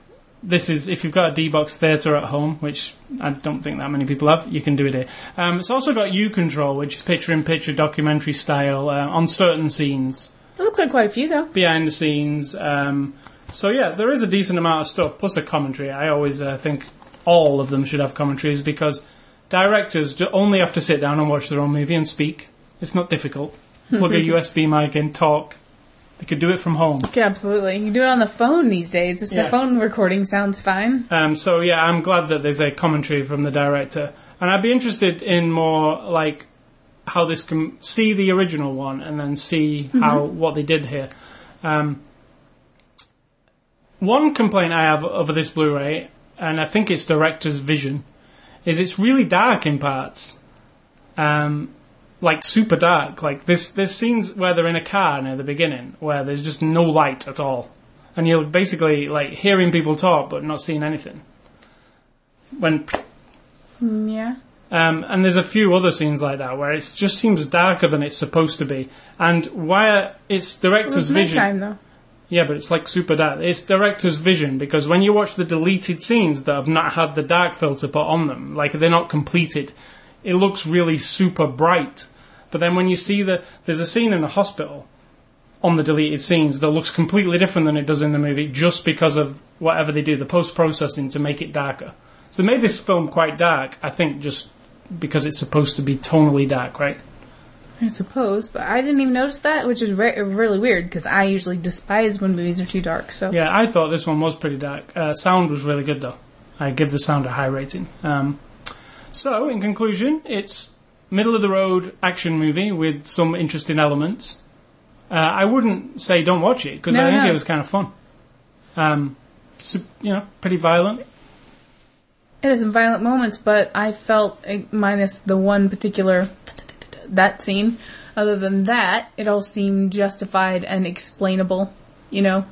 this is if you've got a D-Box theatre at home, which I don't think that many people have, you can do it here. Um, it's also got U Control, which is picture-in-picture documentary style uh, on certain scenes, It looks like quite a few though. behind the scenes. Um, so yeah, there is a decent amount of stuff plus a commentary. I always uh, think all of them should have commentaries because directors only have to sit down and watch their own movie and speak. It's not difficult. Plug a USB mic in, talk. They could do it from home. Yeah, absolutely. You can do it on the phone these days. Just Yes. the phone recording sounds fine. Um, so yeah, I'm glad that there's a commentary from the director, and I'd be interested in more like how this can see the original one and then see how what they did here. Um, one complaint I have over this Blu-ray, and I think it's director's vision, is it's really dark in parts. Um, like super dark. Like this, there's scenes where they're in a car near the beginning where there's just no light at all, and you're basically like hearing people talk but not seeing anything. When Mm, yeah. Um, and there's a few other scenes like that where it just seems darker than it's supposed to be, and why it's director's was vision. nighttime though. Yeah, but it's like super dark. It's director's vision because when you watch the deleted scenes that have not had the dark filter put on them, like they're not completed, it looks really super bright. But then when you see the, there's a scene in a hospital on the deleted scenes that looks completely different than it does in the movie just because of whatever they do, the post processing to make it darker. So they made this film quite dark, I think, just because it's supposed to be tonally dark, right? I suppose, but I didn't even notice that, which is re- really weird because I usually despise when movies are too dark. So Yeah, I thought this one was pretty dark. Uh, sound was really good though. I give the sound a high rating. Um, so, in conclusion, it's middle of the road action movie with some interesting elements. Uh, I wouldn't say don't watch it because No, I think no. it was kind of fun. Um, su- you know, pretty violent. It has some violent moments, but I felt, eh, minus the one particular, that scene, other than that, it all seemed justified and explainable, you know?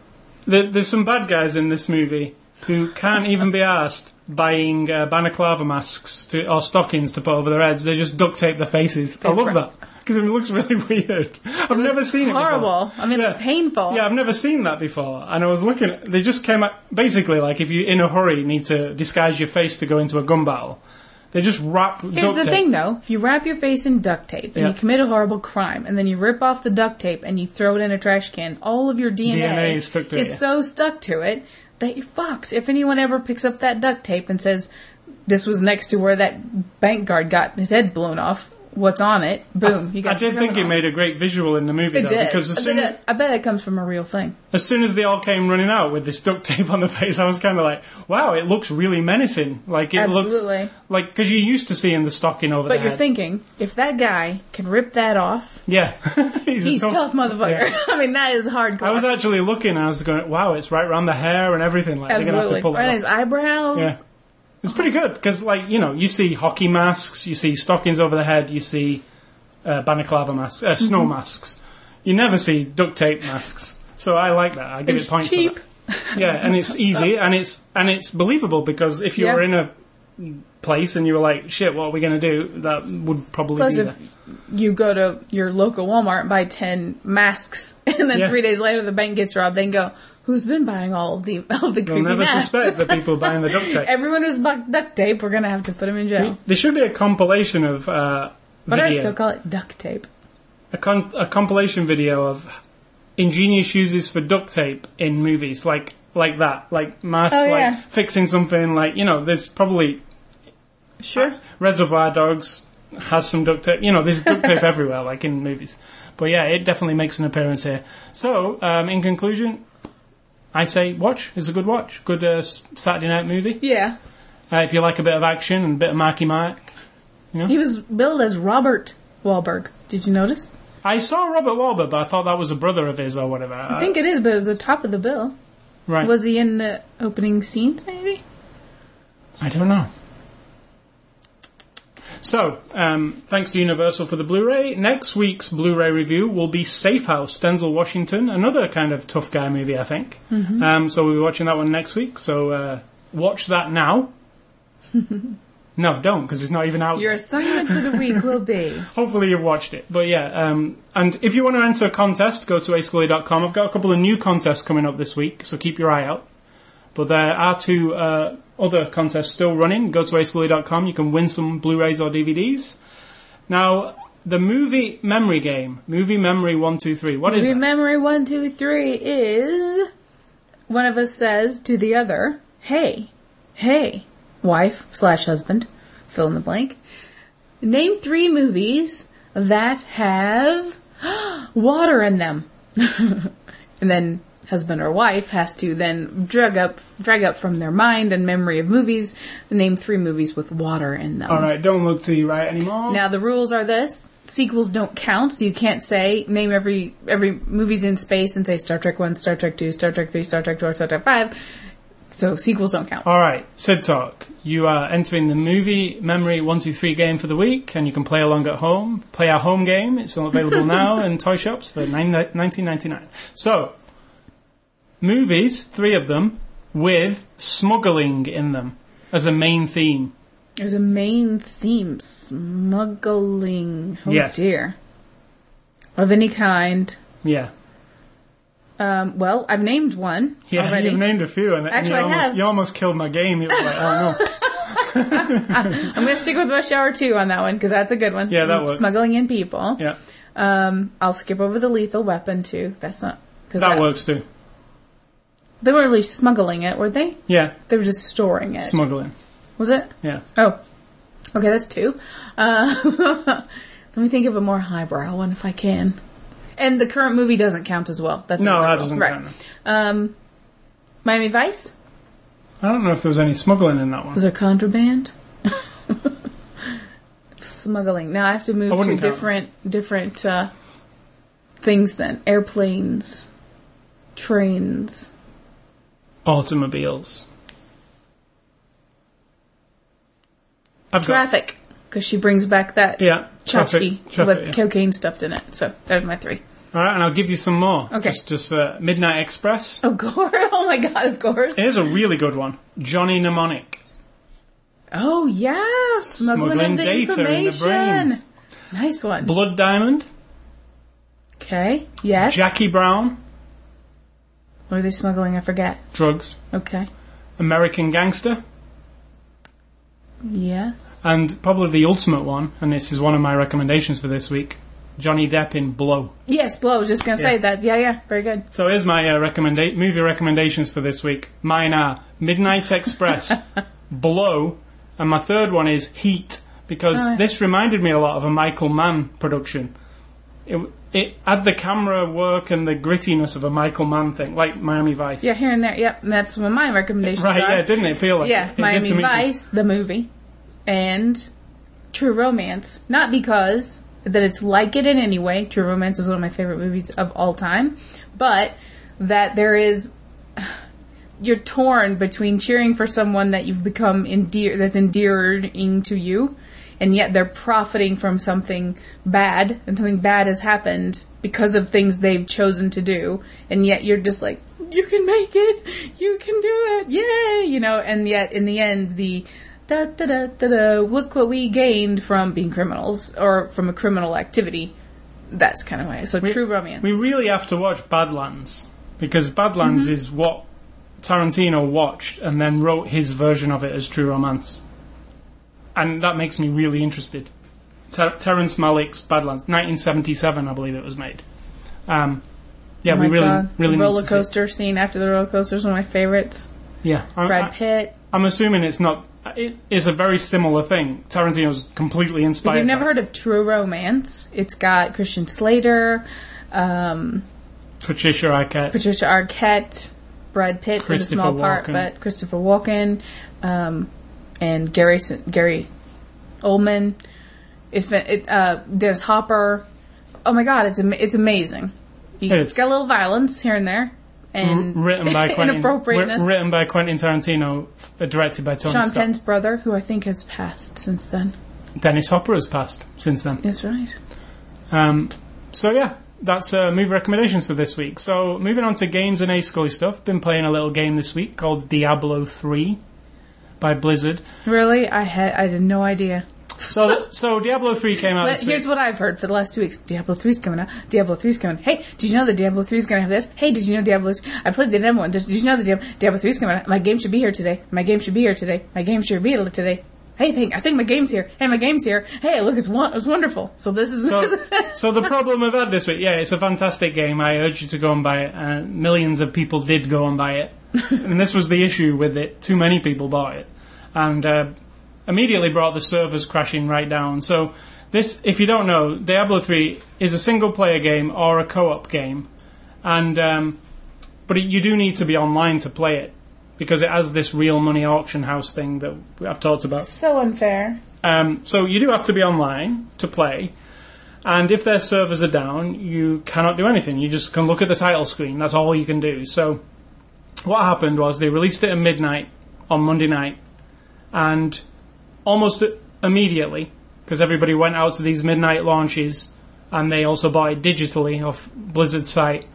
There's some bad guys in this movie who can't even be asked buying uh, balaclava masks to, or stockings to put over their heads. They just duct tape their faces. I love that because it looks really weird. I've never seen it. horrible. I mean, it's painful. Yeah, I've never seen that before. And I was looking. At, they just came out basically like if you in a hurry need to disguise your face to go into a gun battle. They just wrap. Here's duct the tape. thing, though. If you wrap your face in duct tape and Yeah. you commit a horrible crime, and then you rip off the duct tape and you throw it in a trash can, all of your DNA, DNA is stuck to it, is yeah. so stuck to it that you're fucked. If anyone ever picks up that duct tape and says, "This was next to where that bank guard got his head blown off," what's on it? Boom! You got. I did think it made a great visual in the movie It though, did. because as I, soon bet it, I bet it comes from a real thing. as soon as they all came running out with this duct tape on the face, I was kind of like, "Wow, it looks really menacing." Like it Absolutely. looks like because you're used to seeing the stocking over But the you're head. thinking, if that guy can rip that off, yeah, he's, a he's tough motherfucker. Yeah. I mean, that is hardcore. I was actually looking, and I was going, "Wow, it's right around the hair and everything." Like they're gonna have Absolutely. to pull it Right off. his eyebrows. Yeah. It's pretty good because, like, you know, you see hockey masks, you see stockings over the head, you see uh, balaclava masks, uh, snow Mm-hmm. masks. You never see duct tape masks. So I like that. I give It's it points cheap. for that. Yeah, and it's easy and it's and it's believable because if you Yeah. were in a place and you were like, "Shit, what are we going to do?" That would probably Plus, be if there. you go to your local Walmart and buy 10 masks, and then Yeah. three days later the bank gets robbed, then go, who's been buying all of the, all of the You'll never masks? suspect the people buying the duct tape. Everyone who's bought duct tape, we're gonna have to put them in jail. There should be a compilation of uh, But I still call it duct tape. a, con- a compilation video of ingenious uses for duct tape in movies, like like that, like mask, Oh, like fixing something, like you know, there's probably Sure. Reservoir Dogs has some duct tape. You know, there's duct tape everywhere, like in movies. But yeah, it definitely makes an appearance here. So, um, in conclusion, I say watch. It's a good watch. Good uh, Saturday night movie. Yeah. Uh, if you like a bit of action and a bit of Marky Mark. You know? He was billed as Robert Wahlberg. Did you notice? I saw Robert Wahlberg, but I thought that was a brother of his or whatever. I think it is, but it was the top of the bill. right. Was he in the opening scenes, maybe? I don't know. So, um, thanks to Universal for the Blu-ray. Next week's Blu-ray review will be Safe House, Denzel Washington, another kind of tough guy movie, I think. Um, so we'll be watching that one next week. So uh, watch that now. no, don't, because it's not even out. Your assignment for the week will be Hopefully you've watched it. But yeah, um, and if you want to enter a contest, go to ascully.com. I've got a couple of new contests coming up this week, so keep your eye out. But there are two uh, other contests still running. Go to ascully.com. You can win some Blu-rays or DVDs. Now, the movie memory game, movie memory one two three. What is it? Movie memory one, two, three is one of us says to the other, Hey, hey, wife slash husband, fill in the blank. Name three movies that have water in them. and then husband or wife has to then drag up drag up from their mind and memory of movies, the name three movies with water in them. All right, don't look to your right anymore. Now the rules are this: sequels don't count, so you can't say name every every movies in space and say Star Trek One, Star Trek Two, Star Trek Three, Star Trek Four, Star Trek Five. So sequels don't count. All right, Sid Talk. You are entering the movie memory one two three game for the week, and you can play along at home. Play our home game. It's available now in toy shops for nine nineteen ninety nine. So, movies, three of them, with smuggling in them as a main theme. As a main theme: smuggling. Oh Yes. dear. Of any kind. Yeah, Um, well, I've named one yeah. already. You've named a few, and, and Actually, you, I almost, you almost killed my game. You were like, oh no. I'm going to stick with Rush Hour Two on that one because that's a good one. Yeah, that works. Smuggling in people. Yeah, Um, I'll skip over the Lethal Weapon too. That's not because that works too. They weren't really smuggling it, were they? Yeah, They were just storing it. smuggling. Was it? Yeah. Oh, okay, that's two. Uh, let me think of a more highbrow one if I can. And the current movie doesn't count as well. That's No, that doesn't right. count. Um, Miami Vice I don't know if there was any smuggling in that one. was there contraband? smuggling. Now I have to move to count. different different uh, things then. Airplanes, trains. Automobiles. I've Traffic, because she brings back that yeah tchotchke traffic, traffic, with yeah. cocaine stuffed in it. So there's my three. All right, and I'll give you some more. Okay. Just, just for Midnight Express. Of course. Oh my god, of course. Here's a really good one. Johnny Mnemonic. Oh yeah, smuggling, Smuggling of the data in the brains. Nice one. Blood Diamond. Okay. Yes. Jackie Brown. What are they smuggling? I forget. Drugs. Okay. American Gangster. Yes. And probably the ultimate one, and this is one of my recommendations for this week Johnny Depp in Blow. Yes, Blow. I was just gonna say that. Yeah, yeah. Very good. So here's my uh, recommenda- movie recommendations for this week. Mine are Midnight Express, Blow, and my third one is Heat, because Oh, yeah. this reminded me a lot of a Michael Mann production. It, it had the camera work and the grittiness of a Michael Mann thing, like Miami Vice. Yeah, here and there. Yep. And that's what my recommendations Right, are. yeah, didn't it feel like Yeah, it? Miami to me too. Vice, the movie, and True Romance. Not because that it's like it in any way. True Romance is one of my favorite movies of all time, but that there is you're torn between cheering for someone that you've become endear that's endearing to you, and yet they're profiting from something bad, and something bad has happened because of things they've chosen to do, and yet you're just like, you can make it, you can do it, yay, you know, and yet in the end, the da da da da da, look what we gained from being criminals or from a criminal activity. That's kind of why. So true romance. We really have to watch Badlands because Badlands Mm-hmm. is what Tarantino watched and then wrote his version of it as True Romance, and that makes me really interested. Ter- Terrence Malick's Badlands, 1977, I believe it was made. Um, yeah, oh we really, God. really the need roller to see it. coaster scene after the roller coaster is one of my favorites. Yeah, I, Brad Pitt. I'm assuming it's not. It, it's a very similar thing. Tarantino's completely inspired. If you've never by heard of True Romance, it's got Christian Slater, um, Patricia Arquette. Patricia Arquette, Brad Pitt is a small part, but Christopher Walken, um, and Gary Gary Oldman. It's been it, uh, there's Hopper. Oh my God, it's am- it's amazing. You- It is. It's got a little violence here and there, and written by Quentin, inappropriateness. written by Quentin Tarantino, directed by Tony Sean Scott. Penn's brother, who I think has passed since then. Dennis Hopper has passed since then. That's right. Um, so yeah, that's uh, movie recommendations for this week. So moving on to games and A Scully stuff. Been playing a little game this week called Diablo 3 by Blizzard. Really, I had I had no idea. So so Diablo 3 came out here's what I've heard for the last two weeks. Diablo 3's coming out. Diablo 3's coming out. Hey, did you know that Diablo 3's gonna have this? Hey, did you know Diablo I played the demo one. Did, did you know that Diablo, Diablo 3's coming out? My game should be here today. My game should be here today. My game should be here today. Hey, think, I think my game's here. Hey, my game's here. Hey, look, it's, it's wonderful. So this is... So, so the problem I've had this week, yeah, it's a fantastic game. I urge you to go and buy it. Uh, millions of people did go and buy it, and this was the issue with it. Too many people bought it, and uh, immediately brought the servers crashing right down. So this, if you don't know, Diablo 3 is a single player game or a co-op game, and um, but it, you do need to be online to play it because it has this real money auction house thing that I've talked about. so unfair. Um, so you do have to be online to play, and if their servers are down, you cannot do anything. You just can look at the title screen. That's all you can do. So what happened was they released it at midnight on Monday night, and almost immediately, because everybody went out to these midnight launches, and they also bought it digitally off Blizzard's site.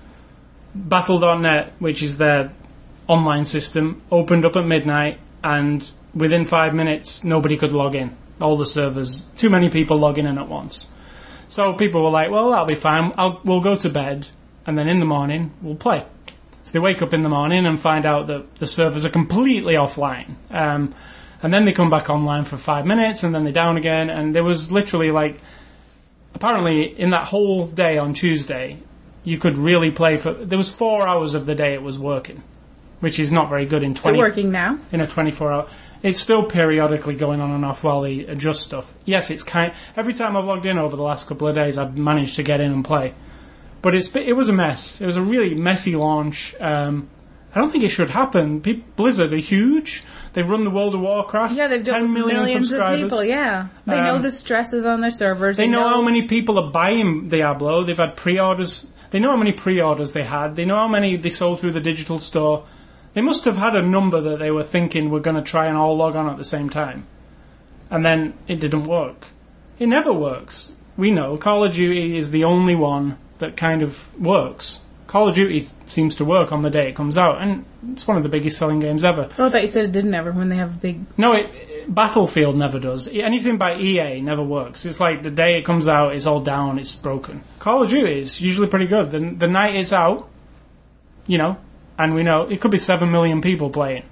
Battle.net, which is their online system, opened up at midnight, and within five minutes, nobody could log in. All the servers, too many people logging in at once. So people were like, "Well, that'll be fine. I'll, we'll go to bed, and then in the morning we'll play." So they wake up in the morning and find out that the servers are completely offline. Um, and then they come back online for five minutes, and then they're down again. And there was literally like, apparently, in that whole day on Tuesday, you could really play for. There was four hours of the day it was working, which is not very good in Is it twenty working now? in a 24 hour. It's still periodically going on and off while they adjust stuff. Yes, it's kind. Every time I've logged in over the last couple of days, I've managed to get in and play. But it's it was a mess. It was a really messy launch. Um, I don't think it should happen. Pe- Blizzard are huge. They run the World of Warcraft. Yeah, they've 10 done million millions of people. Yeah, they know Um, the stresses on their servers. They know how many people are buying Diablo. They've had pre-orders. They know how many pre-orders they had. They know how many they sold through the digital store. They must have had a number that they were thinking were going to try and all log on at the same time. And then it didn't work. It never works. We know Call of Duty is the only one that kind of works. Call of Duty seems to work on the day it comes out, and it's one of the biggest selling games ever. Oh, I thought you said it didn't ever when they have a big. No, it, Battlefield never does. Anything by EA never works. It's like the day it comes out, it's all down, it's broken. Call of Duty is usually pretty good. The, the night it's out, you know, and we know it could be 7 million people playing.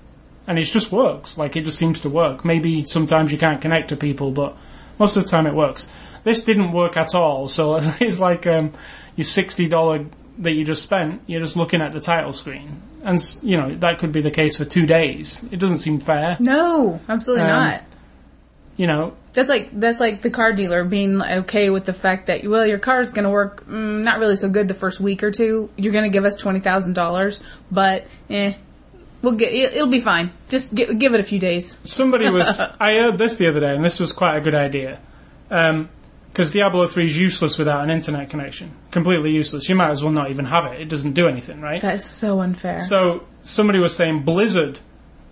And it just works. Like, it just seems to work. Maybe sometimes you can't connect to people, but most of the time it works. This didn't work at all, so it's like um, your $60 that you just spent, you're just looking at the title screen. And, you know, that could be the case for two days. It doesn't seem fair. No, absolutely Um, not. You know, That's like that's like the car dealer being okay with the fact that well your car's going to work mm, not really so good the first week or two. You're going to give us twenty thousand dollars, but eh, we'll get it, it'll be fine. Just gi- give it a few days. Somebody was. I heard this the other day, and this was quite a good idea. Because Diablo 3 is useless without an internet connection. Completely useless. You might as well not even have it. It doesn't do anything, right? That is so unfair. So somebody was saying Blizzard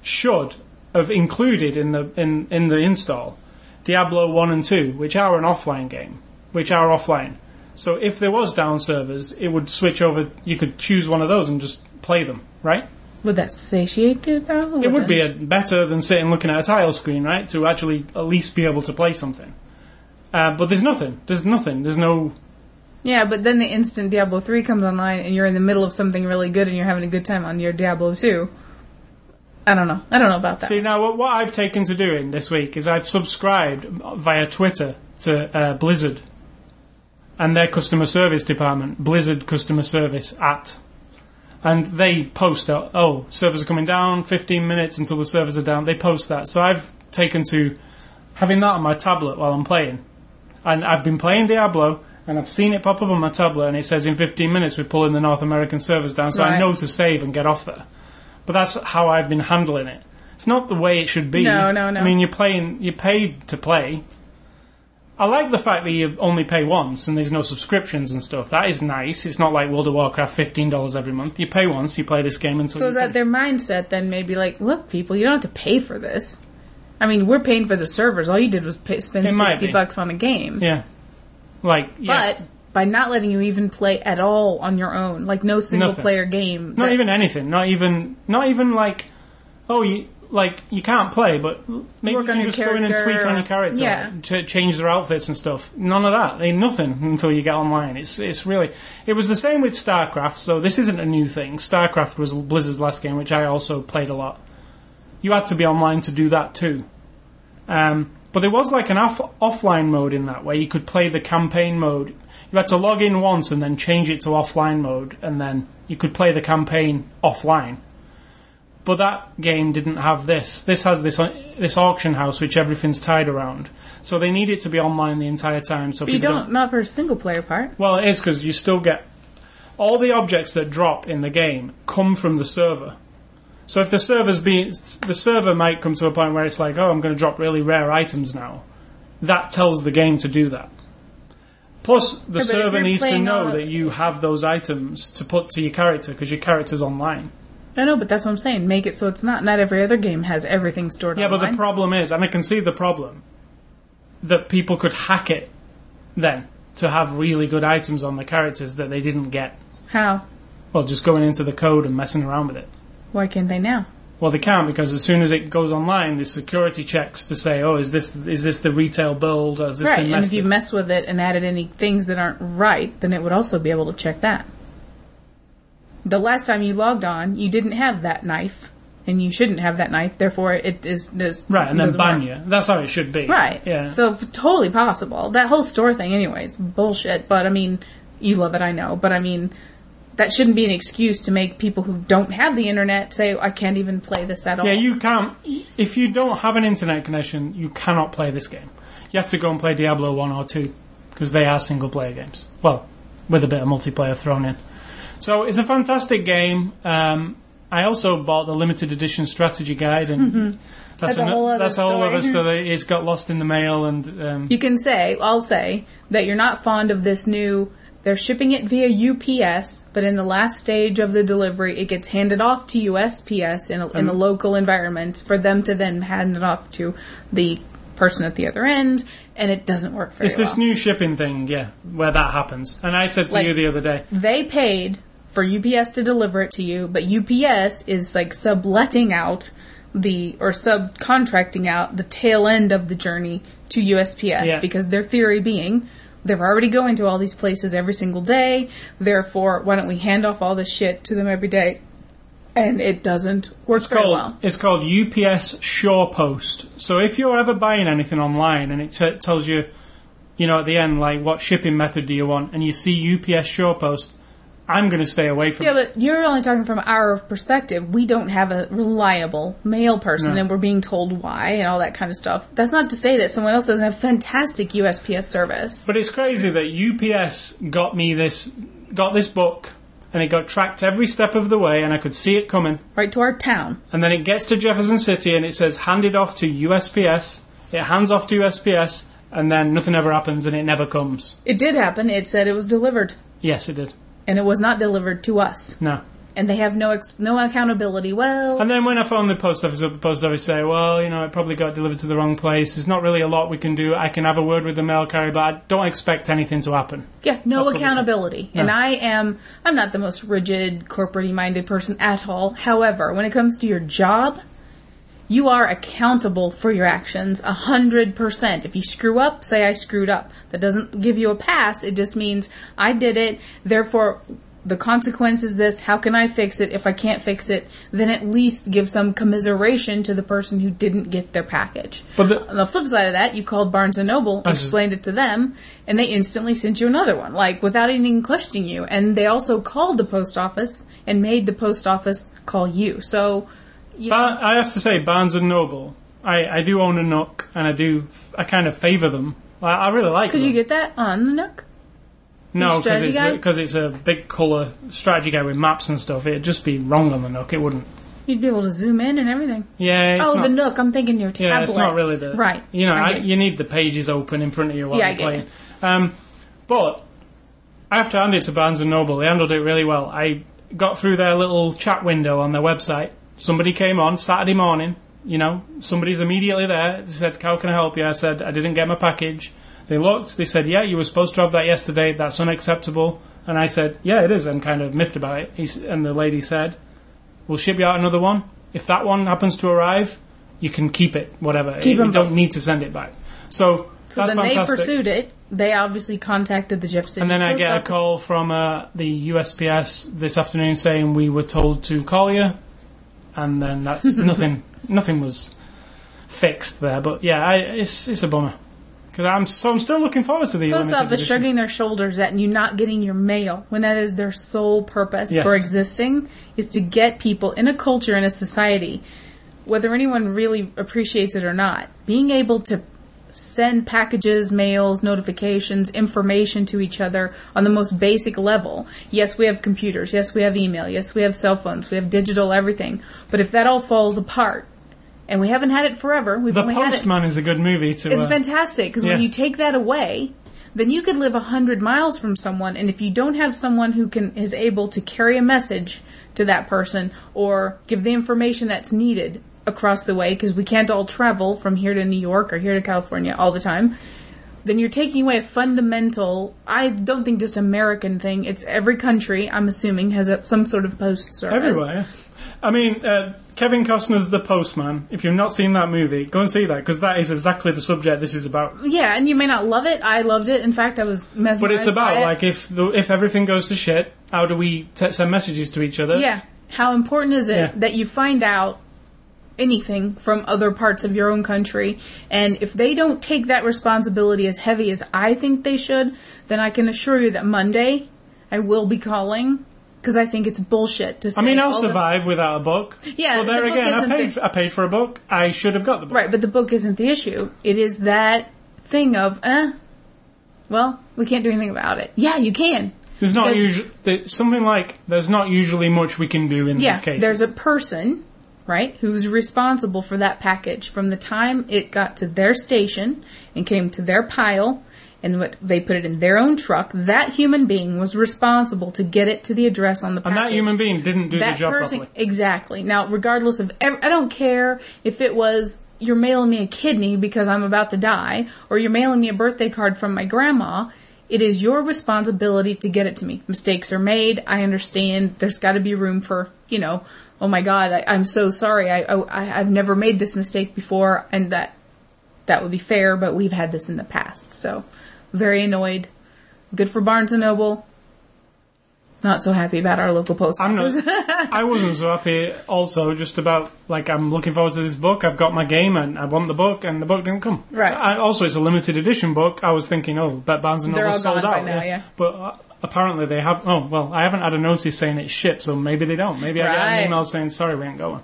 should have included in the in, in the install Diablo 1 and 2, which are an offline game, which are offline. So if there was down servers, it would switch over. You could choose one of those and just play them, right? would that satiate you though? It would be a, better than sitting looking at a tile screen, right? To actually at least be able to play something. Uh, but there's nothing. There's nothing. There's no. yeah, but then the instant Diablo three comes online and you're in the middle of something really good and you're having a good time on your Diablo two. I don't know. I don't know about that. See now, what, what I've taken to doing this week is I've subscribed via Twitter to uh, Blizzard and their customer service department, Blizzard customer service at, and they post out, oh, servers are coming down, 15 minutes until the servers are down. They post that, so I've taken to having that on my tablet while I'm playing, and I've been playing Diablo. And I've seen it pop up on my tablet, and it says in 15 minutes we're pulling the North American servers down, so I know to save and get off there. But that's how I've been handling it. It's not the way it should be. No, no, no. I mean, you're playing, you're paid to play. I like the fact that you only pay once and there's no subscriptions and stuff. That is nice. It's not like World of Warcraft, fifteen dollars every month. You pay once, you play this game until. So is that their mindset then? Maybe like, look, people, you don't have to pay for this. I mean, we're paying for the servers. All you did was pay, spend It might sixty be. bucks on a game. Yeah. Like, yeah. But by not letting you even play at all on your own, like no single Nothing. player game, not that- even anything. Not even, not even like, oh, you like you can't play, but maybe Work you on can your just go in and character, tweak on your character, yeah. to change their outfits and stuff. None of that. Ain't nothing until you get online. It's it's really. It was the same with StarCraft. So this isn't a new thing. StarCraft was Blizzard's last game, which I also played a lot. You had to be online to do that too. Um, but there was like an off- offline mode in that where you could play the campaign mode. You had to log in once and then change it to offline mode, and then you could play the campaign offline. But that game didn't have this. This has this this auction house which everything's tied around. So they need it to be online the entire time. So But you people don't, not for a single player part. Well, it is because you still get all the objects that drop in the game come from the server. So if the server's being the server might come to a point where it's like, oh, I'm going to drop really rare items now. That tells the game to do that. Plus, the Yeah, server needs to know that you have those items to put to your character because your character's online. I know, but that's what I'm saying. Make it so it's not. Not every other game has everything stored Yeah, but the problem is, and I can see the problem, that people could hack it then to have really good items on the characters that they didn't get. How? Well, just going into the code and messing around with it. Why can't they now? Well, they can't because as soon as it goes online, the security checks to say, oh, is this is this the retail build? Or has this Right, been and if you with? mess with it and added any things that aren't right, then it would also be able to check that. The last time you logged on, you didn't have that knife, and you shouldn't have that knife. Therefore, it is does right, and then ban you. That's how it should be. Right. Yeah. So totally possible. That whole store thing, anyways, bullshit. But I mean, you love it, I know. But I mean, that shouldn't be an excuse to make people who don't have the internet say, "I can't even play this at all." yeah, you can't. If you don't have an internet connection, you cannot play this game. You have to go and play Diablo one or two because they are single player games. Well, with a bit of multiplayer thrown in. So it's a fantastic game. Um, I also bought the limited edition strategy guide, and that's, That's a ano- whole other that's a whole story. other story. It's got lost in the mail, and um, You can say, I'll say, that you're not fond of this new, They're shipping it via UPS, but in the last stage of the delivery, it gets handed off to USPS in a, in a hmm. local environment for them to then hand it off to the person at the other end, and it doesn't work very It's this well. new shipping thing, yeah, where that happens. And I said to Like- you the other day, they paid for UPS to deliver it to you, but UPS is like subletting out the or subcontracting out the tail end of the journey to USPS Yeah. because their theory being they're already going to all these places every single day. Therefore, why don't we hand off all this shit to them every day? And it doesn't work very called, well. it's called UPS SurePost. So if you're ever buying anything online and it t- tells you, you know, at the end, like, what shipping method do you want, and you see UPS SurePost, I'm going to stay away from Yeah, but you're only talking from our perspective. We don't have a reliable mail person, No. and we're being told why and all that kind of stuff. That's not to say that someone else doesn't have fantastic USPS service. But it's crazy that UPS got me this, got this book, and it got tracked every step of the way, and I could see it coming. Right to our town. And then it gets to Jefferson City, and it says handed off to USPS. It hands off to USPS, and then nothing ever happens, and it never comes. It did happen. It said it was delivered, Yes, it did. And it was not delivered to us. No. And they have no ex- no accountability. Well, And then when I phone the post office up, the post office say, well, you know, it probably got delivered to the wrong place. There's not really a lot we can do. I can have a word with the mail carrier, but I don't expect anything to happen. yeah, no That's accountability. And No. I am I'm not the most rigid, corporate minded person at all. However, when it comes to your job, you are accountable for your actions a hundred percent. If you screw up, say I screwed up. That doesn't give you a pass. It just means I did it. Therefore, the consequence is this. How can I fix it? If I can't fix it, then at least give some commiseration to the person who didn't get their package. But the, On the flip side of that, you called Barnes and Noble, I just- explained it to them, and they instantly sent you another one, like without even questioning you. And they also called the post office and made the post office call you. So, you Bar- I have to say, Barnes and Noble, I, I do own a Nook, and I do, I kind of favour them. I, I really like it. could them. you get that on the Nook? no, because it's, because it's a big colour strategy guide with maps and stuff. It'd just be wrong on the Nook. It wouldn't. You'd be able to zoom in and everything. Yeah, it's oh, not, the Nook. I'm thinking your tablet. Yeah, it's not really the right. You know, I I you need the pages open in front of you while Yeah, you're get playing. Um, but I have to hand it to Barnes and Noble. They handled it really well. I got through their little chat window on their website. Somebody came on Saturday morning. You know, somebody's immediately there. They said, "How can I help you?" I said, "I didn't get my package." They looked. They said, "Yeah, you were supposed to have that yesterday. That's unacceptable." And I said, "Yeah, it is." I'm kind of miffed about it. And the lady said, "We'll ship you out another one. If that one happens to arrive, you can keep it. Whatever. Keep you don't need to send it back." So, So that's then fantastic. they pursued it. They obviously contacted the Jeff City. And then I get a call from uh, the USPS this afternoon saying we were told to call you, and then that's nothing. Nothing was fixed there, but yeah, I, it's it's a bummer because I'm so I'm still looking forward to the Post office edition. shrugging their shoulders at you not getting your mail when that is their sole purpose Yes. for existing is to get people in a culture in a society, whether anyone really appreciates it or not, being able to send packages, mails, notifications, information to each other on the most basic level. Yes, we have computers. Yes, we have email. Yes, we have cell phones. We have digital everything. But if that all falls apart, and we haven't had it forever, we've The only had it. Postman is a good movie to. It's uh, fantastic because when you take that away, then you could live a hundred miles from someone, and if you don't have someone who can is able to carry a message to that person or give the information that's needed across the way, because we can't all travel from here to New York or here to California all the time. Then you're taking away a fundamental. I don't think just American thing. It's every country. I'm assuming has a, some sort of post service. Everywhere. I mean, uh, Kevin Costner's The Postman. If you've not seen that movie, go and see that because that is exactly the subject this is about. Yeah, and you may not love it. I loved it. In fact, I was mesmerized. But it's about it. like if the, if everything goes to shit, how do we t- send messages to each other? Yeah. How important is it Yeah. that you find out anything from other parts of your own country? And if they don't take that responsibility as heavy as I think they should, then I can assure you that Monday I will be calling because I think it's bullshit to say. I mean, I'll all the- survive without a book. Yeah, But there the again, I paid. the- I paid for a book. I should have got the book. Right, but the book isn't the issue. It is that thing of, eh, well, we can't do anything about it. Yeah, you can. There's not usually something like there's not usually much we can do in Yeah, these cases. there's a person, right, who's responsible for that package from the time it got to their station and came to their pile and what they put it in their own truck. That human being was responsible to get it to the address on the And package. that human being didn't do the job properly. exactly. Now, regardless of, I don't care if it was you're mailing me a kidney because I'm about to die, or you're mailing me a birthday card from my grandma. It is your responsibility to get it to me. Mistakes are made. I understand. There's got to be room for, you know, oh my god, I, I'm so sorry. I, I I've never made this mistake before, and that that would be fair. But we've had this in the past, so very annoyed. Good for Barnes and Noble. Not so happy about our local post office. I'm not. I wasn't so happy. Also, just about like I'm looking forward to this book. I've got my game and I want the book, and the book didn't come. Right. I, also, it's a limited edition book. I was thinking, oh, bet Barnes and Noble sold out. now, yeah. But uh, apparently they have. Oh well, I haven't had a notice saying it's shipped, so maybe they don't. Maybe I get an email saying sorry, we ain't going.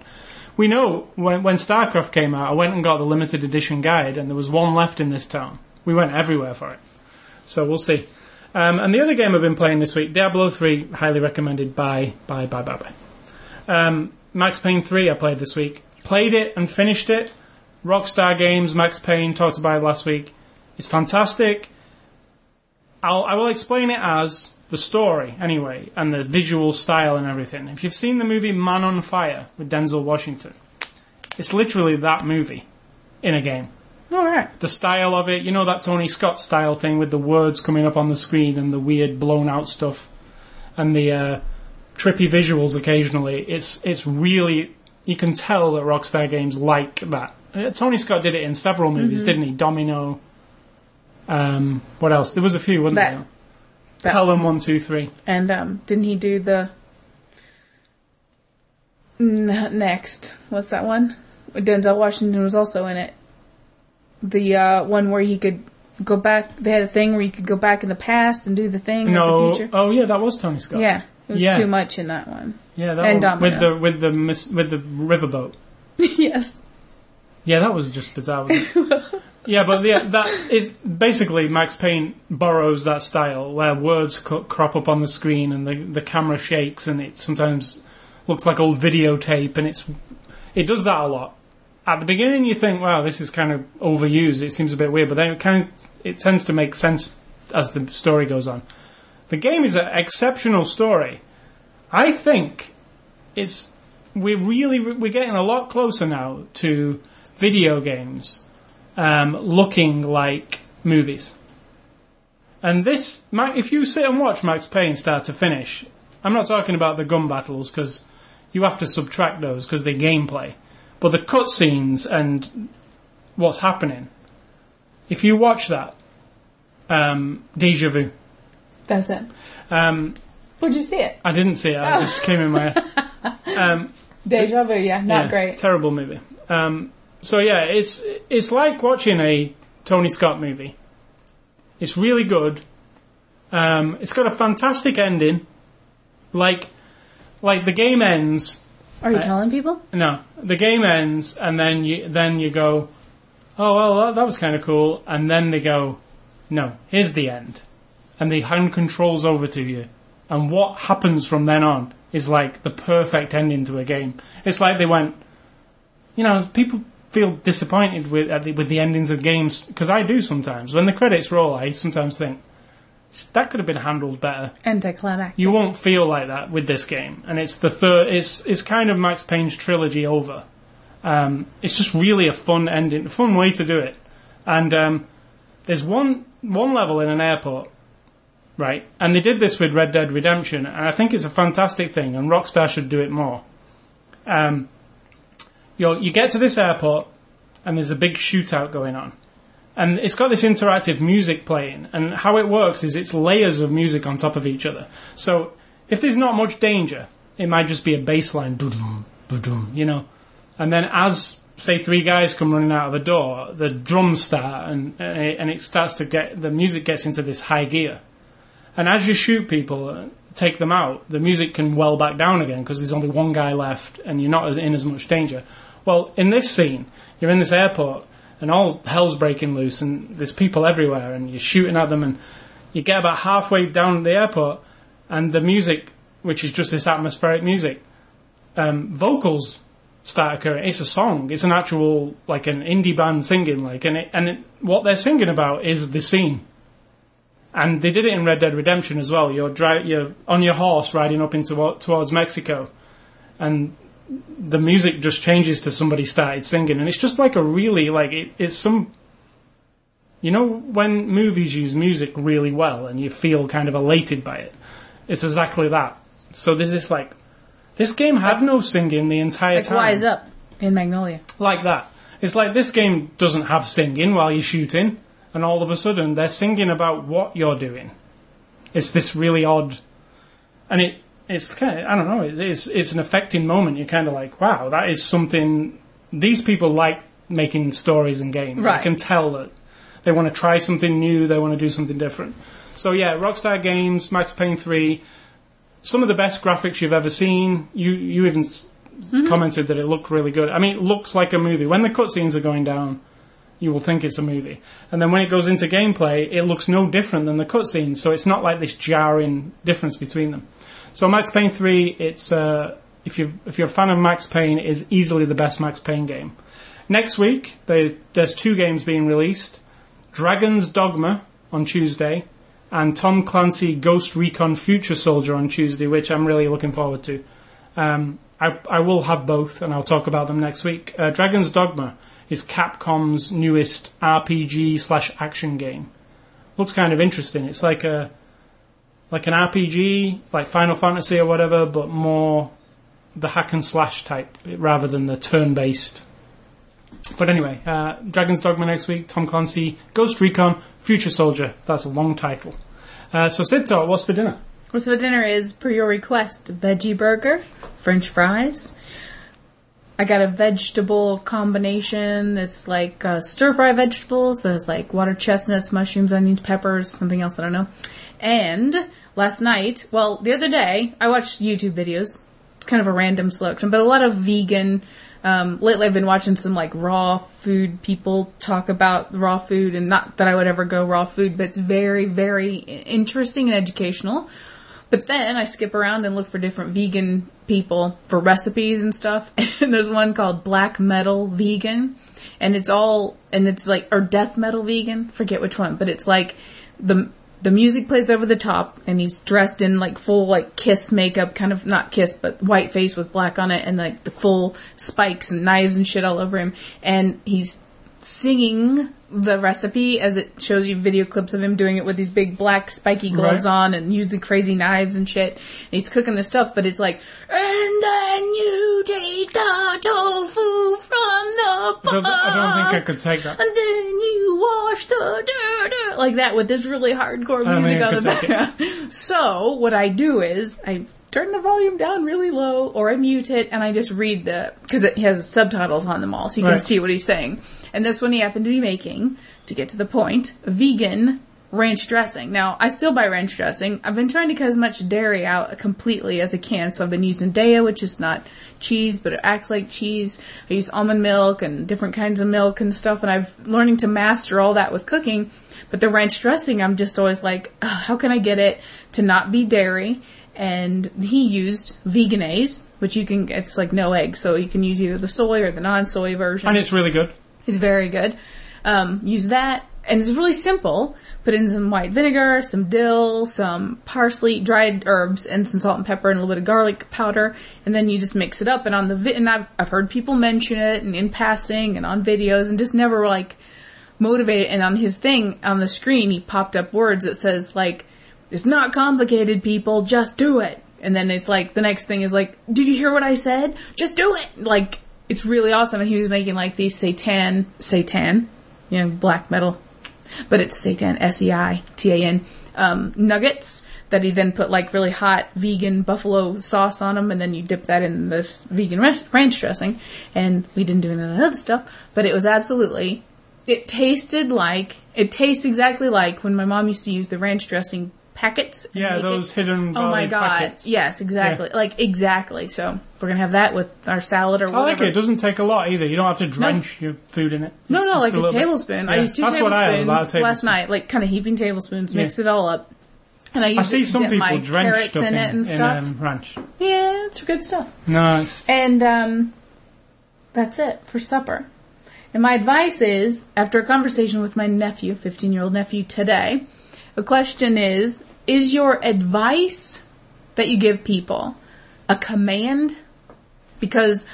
We know when when StarCraft came out, I went and got the limited edition guide, and there was one left in this town. We went everywhere for it. So we'll see. Um, and the other game I've been playing this week, Diablo 3, highly recommended by, by, by, by, by. Um, Max Payne 3 I played this week. Played it and finished it. Rockstar Games, Max Payne, talked about it last week. It's fantastic. I'll, I will explain it as the story, anyway, and the visual style and everything. If you've seen the movie Man on Fire with Denzel Washington, it's literally that movie in a game All right. the style of it, you know that Tony Scott style thing with the words coming up on the screen and the weird blown out stuff and the uh, trippy visuals occasionally. It's it's really you can tell that Rockstar Games like that. Uh, Tony Scott did it in several movies, Mm-hmm. didn't he? Domino. Um, what else? There was a few, wasn't That- there? that- Pelham one two three. And um, didn't he do the N- next? What's that one? Denzel Washington was also in it. The uh, one where he could go back. They had a thing where you could go back in the past and do the thing No, the future. oh yeah, that was Tony Scott. Yeah, it was Yeah. too much in that one. yeah, that And one, with the with the mis- with the riverboat. yes. Yeah, that was just bizarre. Yeah, but yeah, that is basically Max Payne borrows that style where words crop up on the screen and the the camera shakes and it sometimes looks like old videotape and it's it does that a lot. At the beginning, you think, "Wow, this is kind of overused. It seems a bit weird," but then it kind of, it tends to make sense as the story goes on. The game is an exceptional story. I think it's we're really we're getting a lot closer now to video games um, looking like movies. And this, if you sit and watch Max Payne start to finish, I'm not talking about the gun battles because you have to subtract those because they're gameplay, but the cutscenes and what's happening. If you watch that, um, deja vu. That's it. Um, Where'd you see it? I didn't see it. I just came in my. Um, Deja vu. Yeah, not great. Terrible movie. Um, so yeah, it's it's like watching a Tony Scott movie. It's really good. Um, it's got a fantastic ending. Like, like the game ends. Are you I- telling people? No, the game ends, and then you then you go, oh well, that, that was kind of cool, and then they go, no, here's the end, and the hand controls over to you, and what happens from then on is like the perfect ending to a game. It's like they went, you know, people feel disappointed with at the, with the endings of games because I do sometimes. When the credits roll, I sometimes think that could have been handled better. Anticlimactic. You won't feel like that with this game, and it's the third. It's it's kind of Max Payne's trilogy over. Um, it's just really a fun ending, a fun way to do it. And um, there's one one level in an airport, right? And they did this with Red Dead Redemption, and I think it's a fantastic thing. And Rockstar should do it more. Um, you you get to this airport, and there's a big shootout going on. And it's got this interactive music playing and how it works is it's layers of music on top of each other. So if there's not much danger it might just be a bass line you know? And then as say three guys come running out of a door the drums start and eh, and it, starts to get the music gets into this high gear. And as you shoot people take them out the music can well back down again because there's only one guy left and you're not in as much danger well in this scene you're in this airport and all hell's breaking loose and there's people everywhere and you're shooting at them and you get about halfway down the airport and the music which is just this atmospheric music um, vocals start occurring. It's a song. It's an actual like an indie band singing like and it, and it, what they're singing about is the scene. And they did it in Red Dead Redemption as well. You're dri- you're on your horse riding up into towards Mexico, and the music just changes to somebody started singing, and it's just like a really like it, it's some. You know when movies use music really well and you feel kind of elated by it, it's exactly that. So there's this like, this game had no singing the entire Like time. Wise Up in Magnolia. Like that. It's like this game doesn't have singing while you're shooting, and all of a sudden they're singing about what you're doing. It's this really odd, and it it's kind of I don't know. It's it's, it's an affecting moment. You're kind of like, wow, that is something. These people like making stories and games. Right. I can tell that they want to try something new. They want to do something different. So yeah, Rockstar Games, Max Payne three, some of the best graphics you've ever seen. You you even s mm-hmm. commented that it looked really good. I mean, it looks like a movie. When the cutscenes are going down, you will think it's a movie, and then when it goes into gameplay, it looks no different than the cutscenes. So it's not like this jarring difference between them. So Max Payne three, it's uh, if you if you're a fan of Max Payne, is easily the best Max Payne game. Next week, they, there's two games being released: Dragon's Dogma on Tuesday, and Tom Clancy Ghost Recon Future Soldier on Tuesday, which I'm really looking forward to. Um, I, I will have both, and I'll talk about them next week. Uh, Dragon's Dogma is Capcom's newest RPG slash action game. Looks kind of interesting. It's like a like an RPG, like Final Fantasy or whatever, but more the hack and slash type rather than the turn based. But anyway, uh, Dragon's Dogma next week, Tom Clancy, Ghost Recon, Future Soldier. That's a long title. Uh, so, Sid Talk, what's for dinner? What's for dinner is, per your request, veggie burger, french fries. I got a vegetable combination that's like uh, stir fry vegetables. There's like water chestnuts, mushrooms, onions, peppers, something else I don't know. And last night, well, the other day, I watched YouTube videos. It's kind of a random selection, but a lot of vegan. Um, lately, I've been watching some like raw food people talk about raw food, and not that I would ever go raw food, but it's very, very interesting and educational. But then I skip around and look for different vegan people for recipes and stuff. And there's one called Black Metal Vegan. And it's all, and it's like, or Death Metal Vegan, forget which one, but it's like the, the music plays over the top and he's dressed in like full like kiss makeup, kind of not kiss, but white face with black on it and like the full spikes and knives and shit all over him. And he's singing the recipe as it shows you video clips of him doing it with these big black spiky gloves Right. on and using crazy knives and shit. And he's cooking this stuff, but it's like, and then you take the tofu from the I don't, I don't think I could take that. And then you wash the dirt, dirt," like that with this really hardcore music on the could take it. background. So what I do is I turn the volume down really low, or I mute it, and I just read the because it has subtitles on them all, so you can see what he's saying. And this one he happened to be making to get to the point: vegan ranch dressing. Now I still buy ranch dressing. I've been trying to cut as much dairy out completely as I can, so I've been using Daiya, which is not cheese, but it acts like cheese. I use almond milk and different kinds of milk and stuff, and I've learning to master all that with cooking. But the ranch dressing, I'm just always like, "Ugh, how can I get it to not be dairy? And he used Vegenaise, which you can, it's like no egg, so you can use either the soy or the non-soy version. And it's really good. It's very good. Um, use that, and it's really simple. Put in some white vinegar, some dill, some parsley, dried herbs, and some salt and pepper, and a little bit of garlic powder, and then you just mix it up. And on the vi- and I've I've heard people mention it, and in passing, and on videos, and just never like motivated. And on his thing on the screen, he popped up words that says like, "It's not complicated, people. Just do it." And then it's like the next thing is like, "Did you hear what I said? Just do it!" Like it's really awesome. And he was making like these satan, satan, you know, black metal, but it's satan, S E I T A N, um, nuggets that he then put like really hot vegan buffalo sauce on them, and then you dip that in this vegan ranch dressing. And we didn't do any of that other stuff, but it was absolutely. It tasted like it tastes exactly like when my mom used to use the ranch dressing packets. Yeah, those it. hidden Oh my god! packets. Yes, exactly. Yeah. Like exactly. So we're gonna have that with our salad or I like whatever. it. It doesn't take a lot either. You don't have to drench your food in it. No, It's no, just like a, bit. tablespoon. I used two that's what I have, tablespoons last tablespoon. night, like kind of heaping tablespoons, Yeah. it all up. And I used I see it some people my drench carrots stuff in in, it and in, stuff. um, ranch. yeah, it's good stuff. No, it's And um, that's it for supper. And my advice is, after a conversation with my nephew, 15 year old nephew, today, The question is, is your advice that you give people a command? Because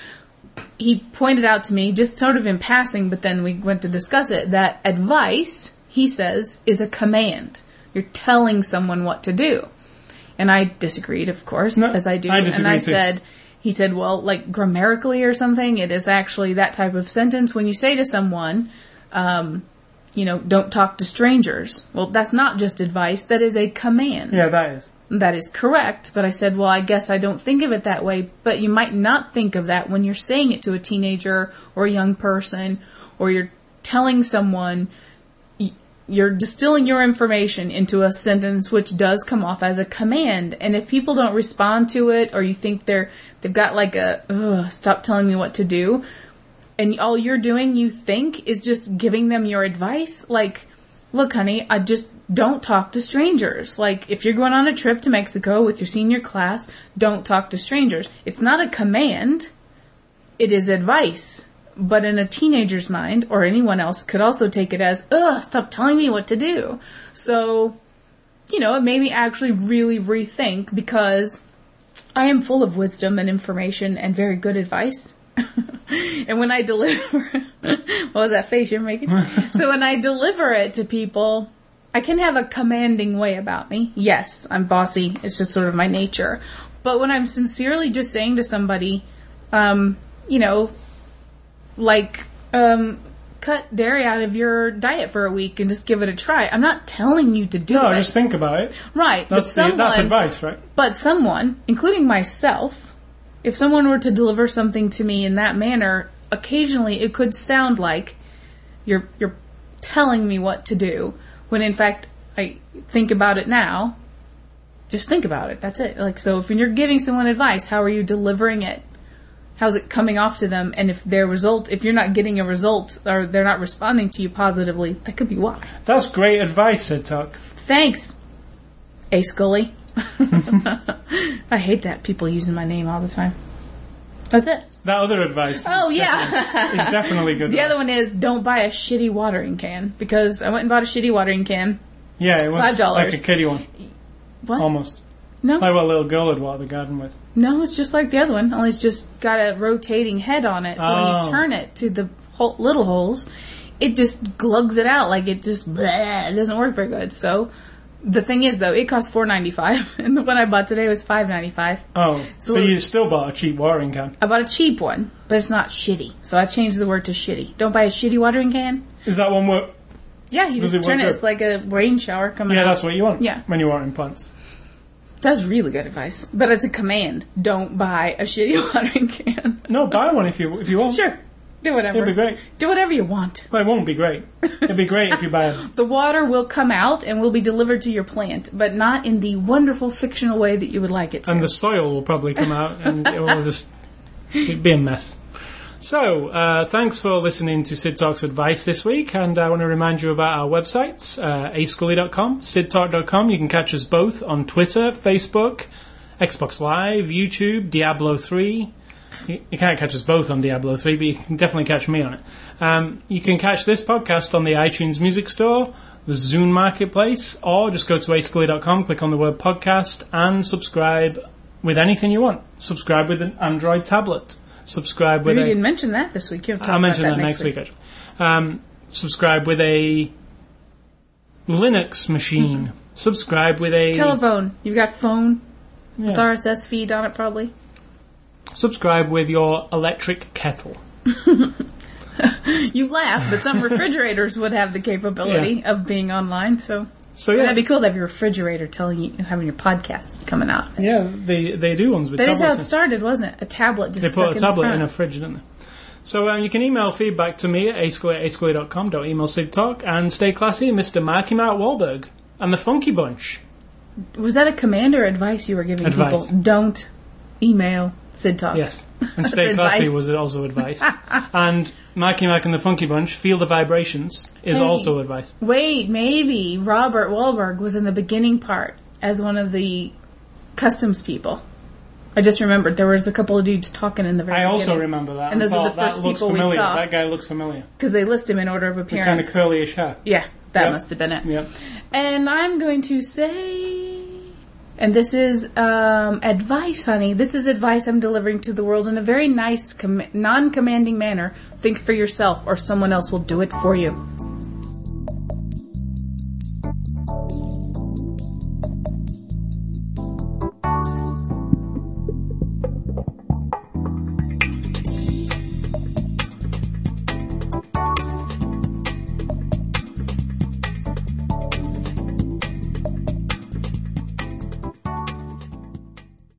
he pointed out to me, just sort of in passing, but then we went to discuss it, that advice, he says, is a command. You're telling someone what to do. And I disagreed, of course, No, as I do. I and I too. said, he said, well, like grammatically or something, it is actually that type of sentence. When you say to someone, um, you know, don't talk to strangers. Well, that's not just advice, that is a command. Yeah, that is. That is correct, but I said, well, I guess I don't think of it that way, but you might not think of that when you're saying it to a teenager or a young person, or you're telling someone, you're distilling your information into a sentence which does come off as a command, and if people don't respond to it, or you think they're, they've got like a, ugh, stop telling me what to do, and all you're doing, you think, is just giving them your advice, like, look, honey, I just don't talk to strangers. Like, if you're going on a trip to Mexico with your senior class, don't talk to strangers. It's not a command, it is advice. But in a teenager's mind, or anyone else, could also take it as, ugh, stop telling me what to do. So, you know, it made me actually really rethink because I am full of wisdom and information and very good advice. and when I deliver, what was that face you're making? so when I deliver it to people, I can have a commanding way about me. Yes, I'm bossy. It's just sort of my nature. But when I'm sincerely just saying to somebody, um, you know, like, um, cut dairy out of your diet for a week and just give it a try. I'm not telling you to do No, it. No, just think about it. right. That's, but the, that's advice, right? but someone, including myself, if someone were to deliver something to me in that manner, occasionally it could sound like you're you're telling me what to do when in fact I think about it now. Just think about it. That's it. Like so if when you're giving someone advice, how are you delivering it? How's it coming off to them? And if their result if you're not getting a result or they're not responding to you positively, that could be why. That's great advice, Sid Tuck. Thanks, A. Scully. I hate that people using my name all the time. That's it. That other advice. Oh yeah. is definitely good. the other one is don't buy a shitty watering can because I went and bought a shitty watering can. Yeah, it was $5. like a kiddie one, What? almost. no, Like what a little girl would water the garden with. no, it's just like the other one. Only it's just got a rotating head on it. So when Oh. you turn it to the hole, little holes, it just glugs it out like it just bleh, it doesn't work very good. So the thing is though, it cost four ninety five, and the one I bought today was five ninety five. Oh, so, So- you still bought a cheap watering can? I bought a cheap one, but it's not shitty. So I changed the word to shitty. Don't buy a shitty watering can. Is that one what? Yeah, you Does just it turn it. good? It's like a rain shower coming Yeah, out. that's what you want. Yeah. When you're watering plants. That's really good advice. But it's a command. Don't buy a shitty watering can. No, buy one if you if you want. sure. Do whatever. It'd be great. Do whatever you want. Well, it won't be great. It'd be great if you buy a The water will come out and will be delivered to your plant, but not in the wonderful fictional way that you would like it to. and the soil will probably come out and it will just it'd be a mess. So, uh, thanks for listening to Sid Talk's advice this week, and I want to remind you about our websites, uh, ascully.com, sidtalk.com. You can catch us both on Twitter, Facebook, Xbox Live, YouTube, Diablo 3. You, you can't catch us both on Diablo 3, but you can definitely catch me on it. Um, you can catch this podcast on the iTunes Music Store, the Zune Marketplace, or just go to ascully.com, click on the word podcast, and subscribe with anything you want. Subscribe with an Android tablet. Subscribe with we a. didn't mention that this week. You'll talk I'll mention about that, next week, actually. Um, subscribe with a Linux machine. Subscribe with a. Telephone. You've got phone with RSS feed on it, probably. Subscribe with your electric kettle. You laugh, but some refrigerators would have the capability of being online. So So yeah, that'd be cool to have your refrigerator telling you having your podcasts coming out. yeah, they they do ones with That is how it started, wasn't it? A tablet just They stuck put a in tablet the in a fridge, didn't they? So um, you can email feedback to me at ascully at ascully.com. Don't email Sid Talk. And stay classy, Mr. Marky Mark Wahlberg. And the Funky Bunch. Was that a commander advice you were giving Advice. people? Don't email Sid Talk. Yes. And stay classy advice. was also advice. and Marky Mark and the Funky Bunch, Feel the Vibrations, is Hey. also advice. Wait, maybe Robert Wahlberg was in the beginning part as one of the customs people. I just remembered there was a couple of dudes talking in the very I also remember that. And those are the first that looks people we familiar. saw. That guy looks familiar. because they list him in order of appearance. Kind appearance. of curlyish hair. Yeah, That Yep. must have been it. Yep. And I'm going to say, and this is um, advice, honey. This is advice I'm delivering to the world in a very nice, com- non commanding manner. Think for yourself, or someone else will do it for you.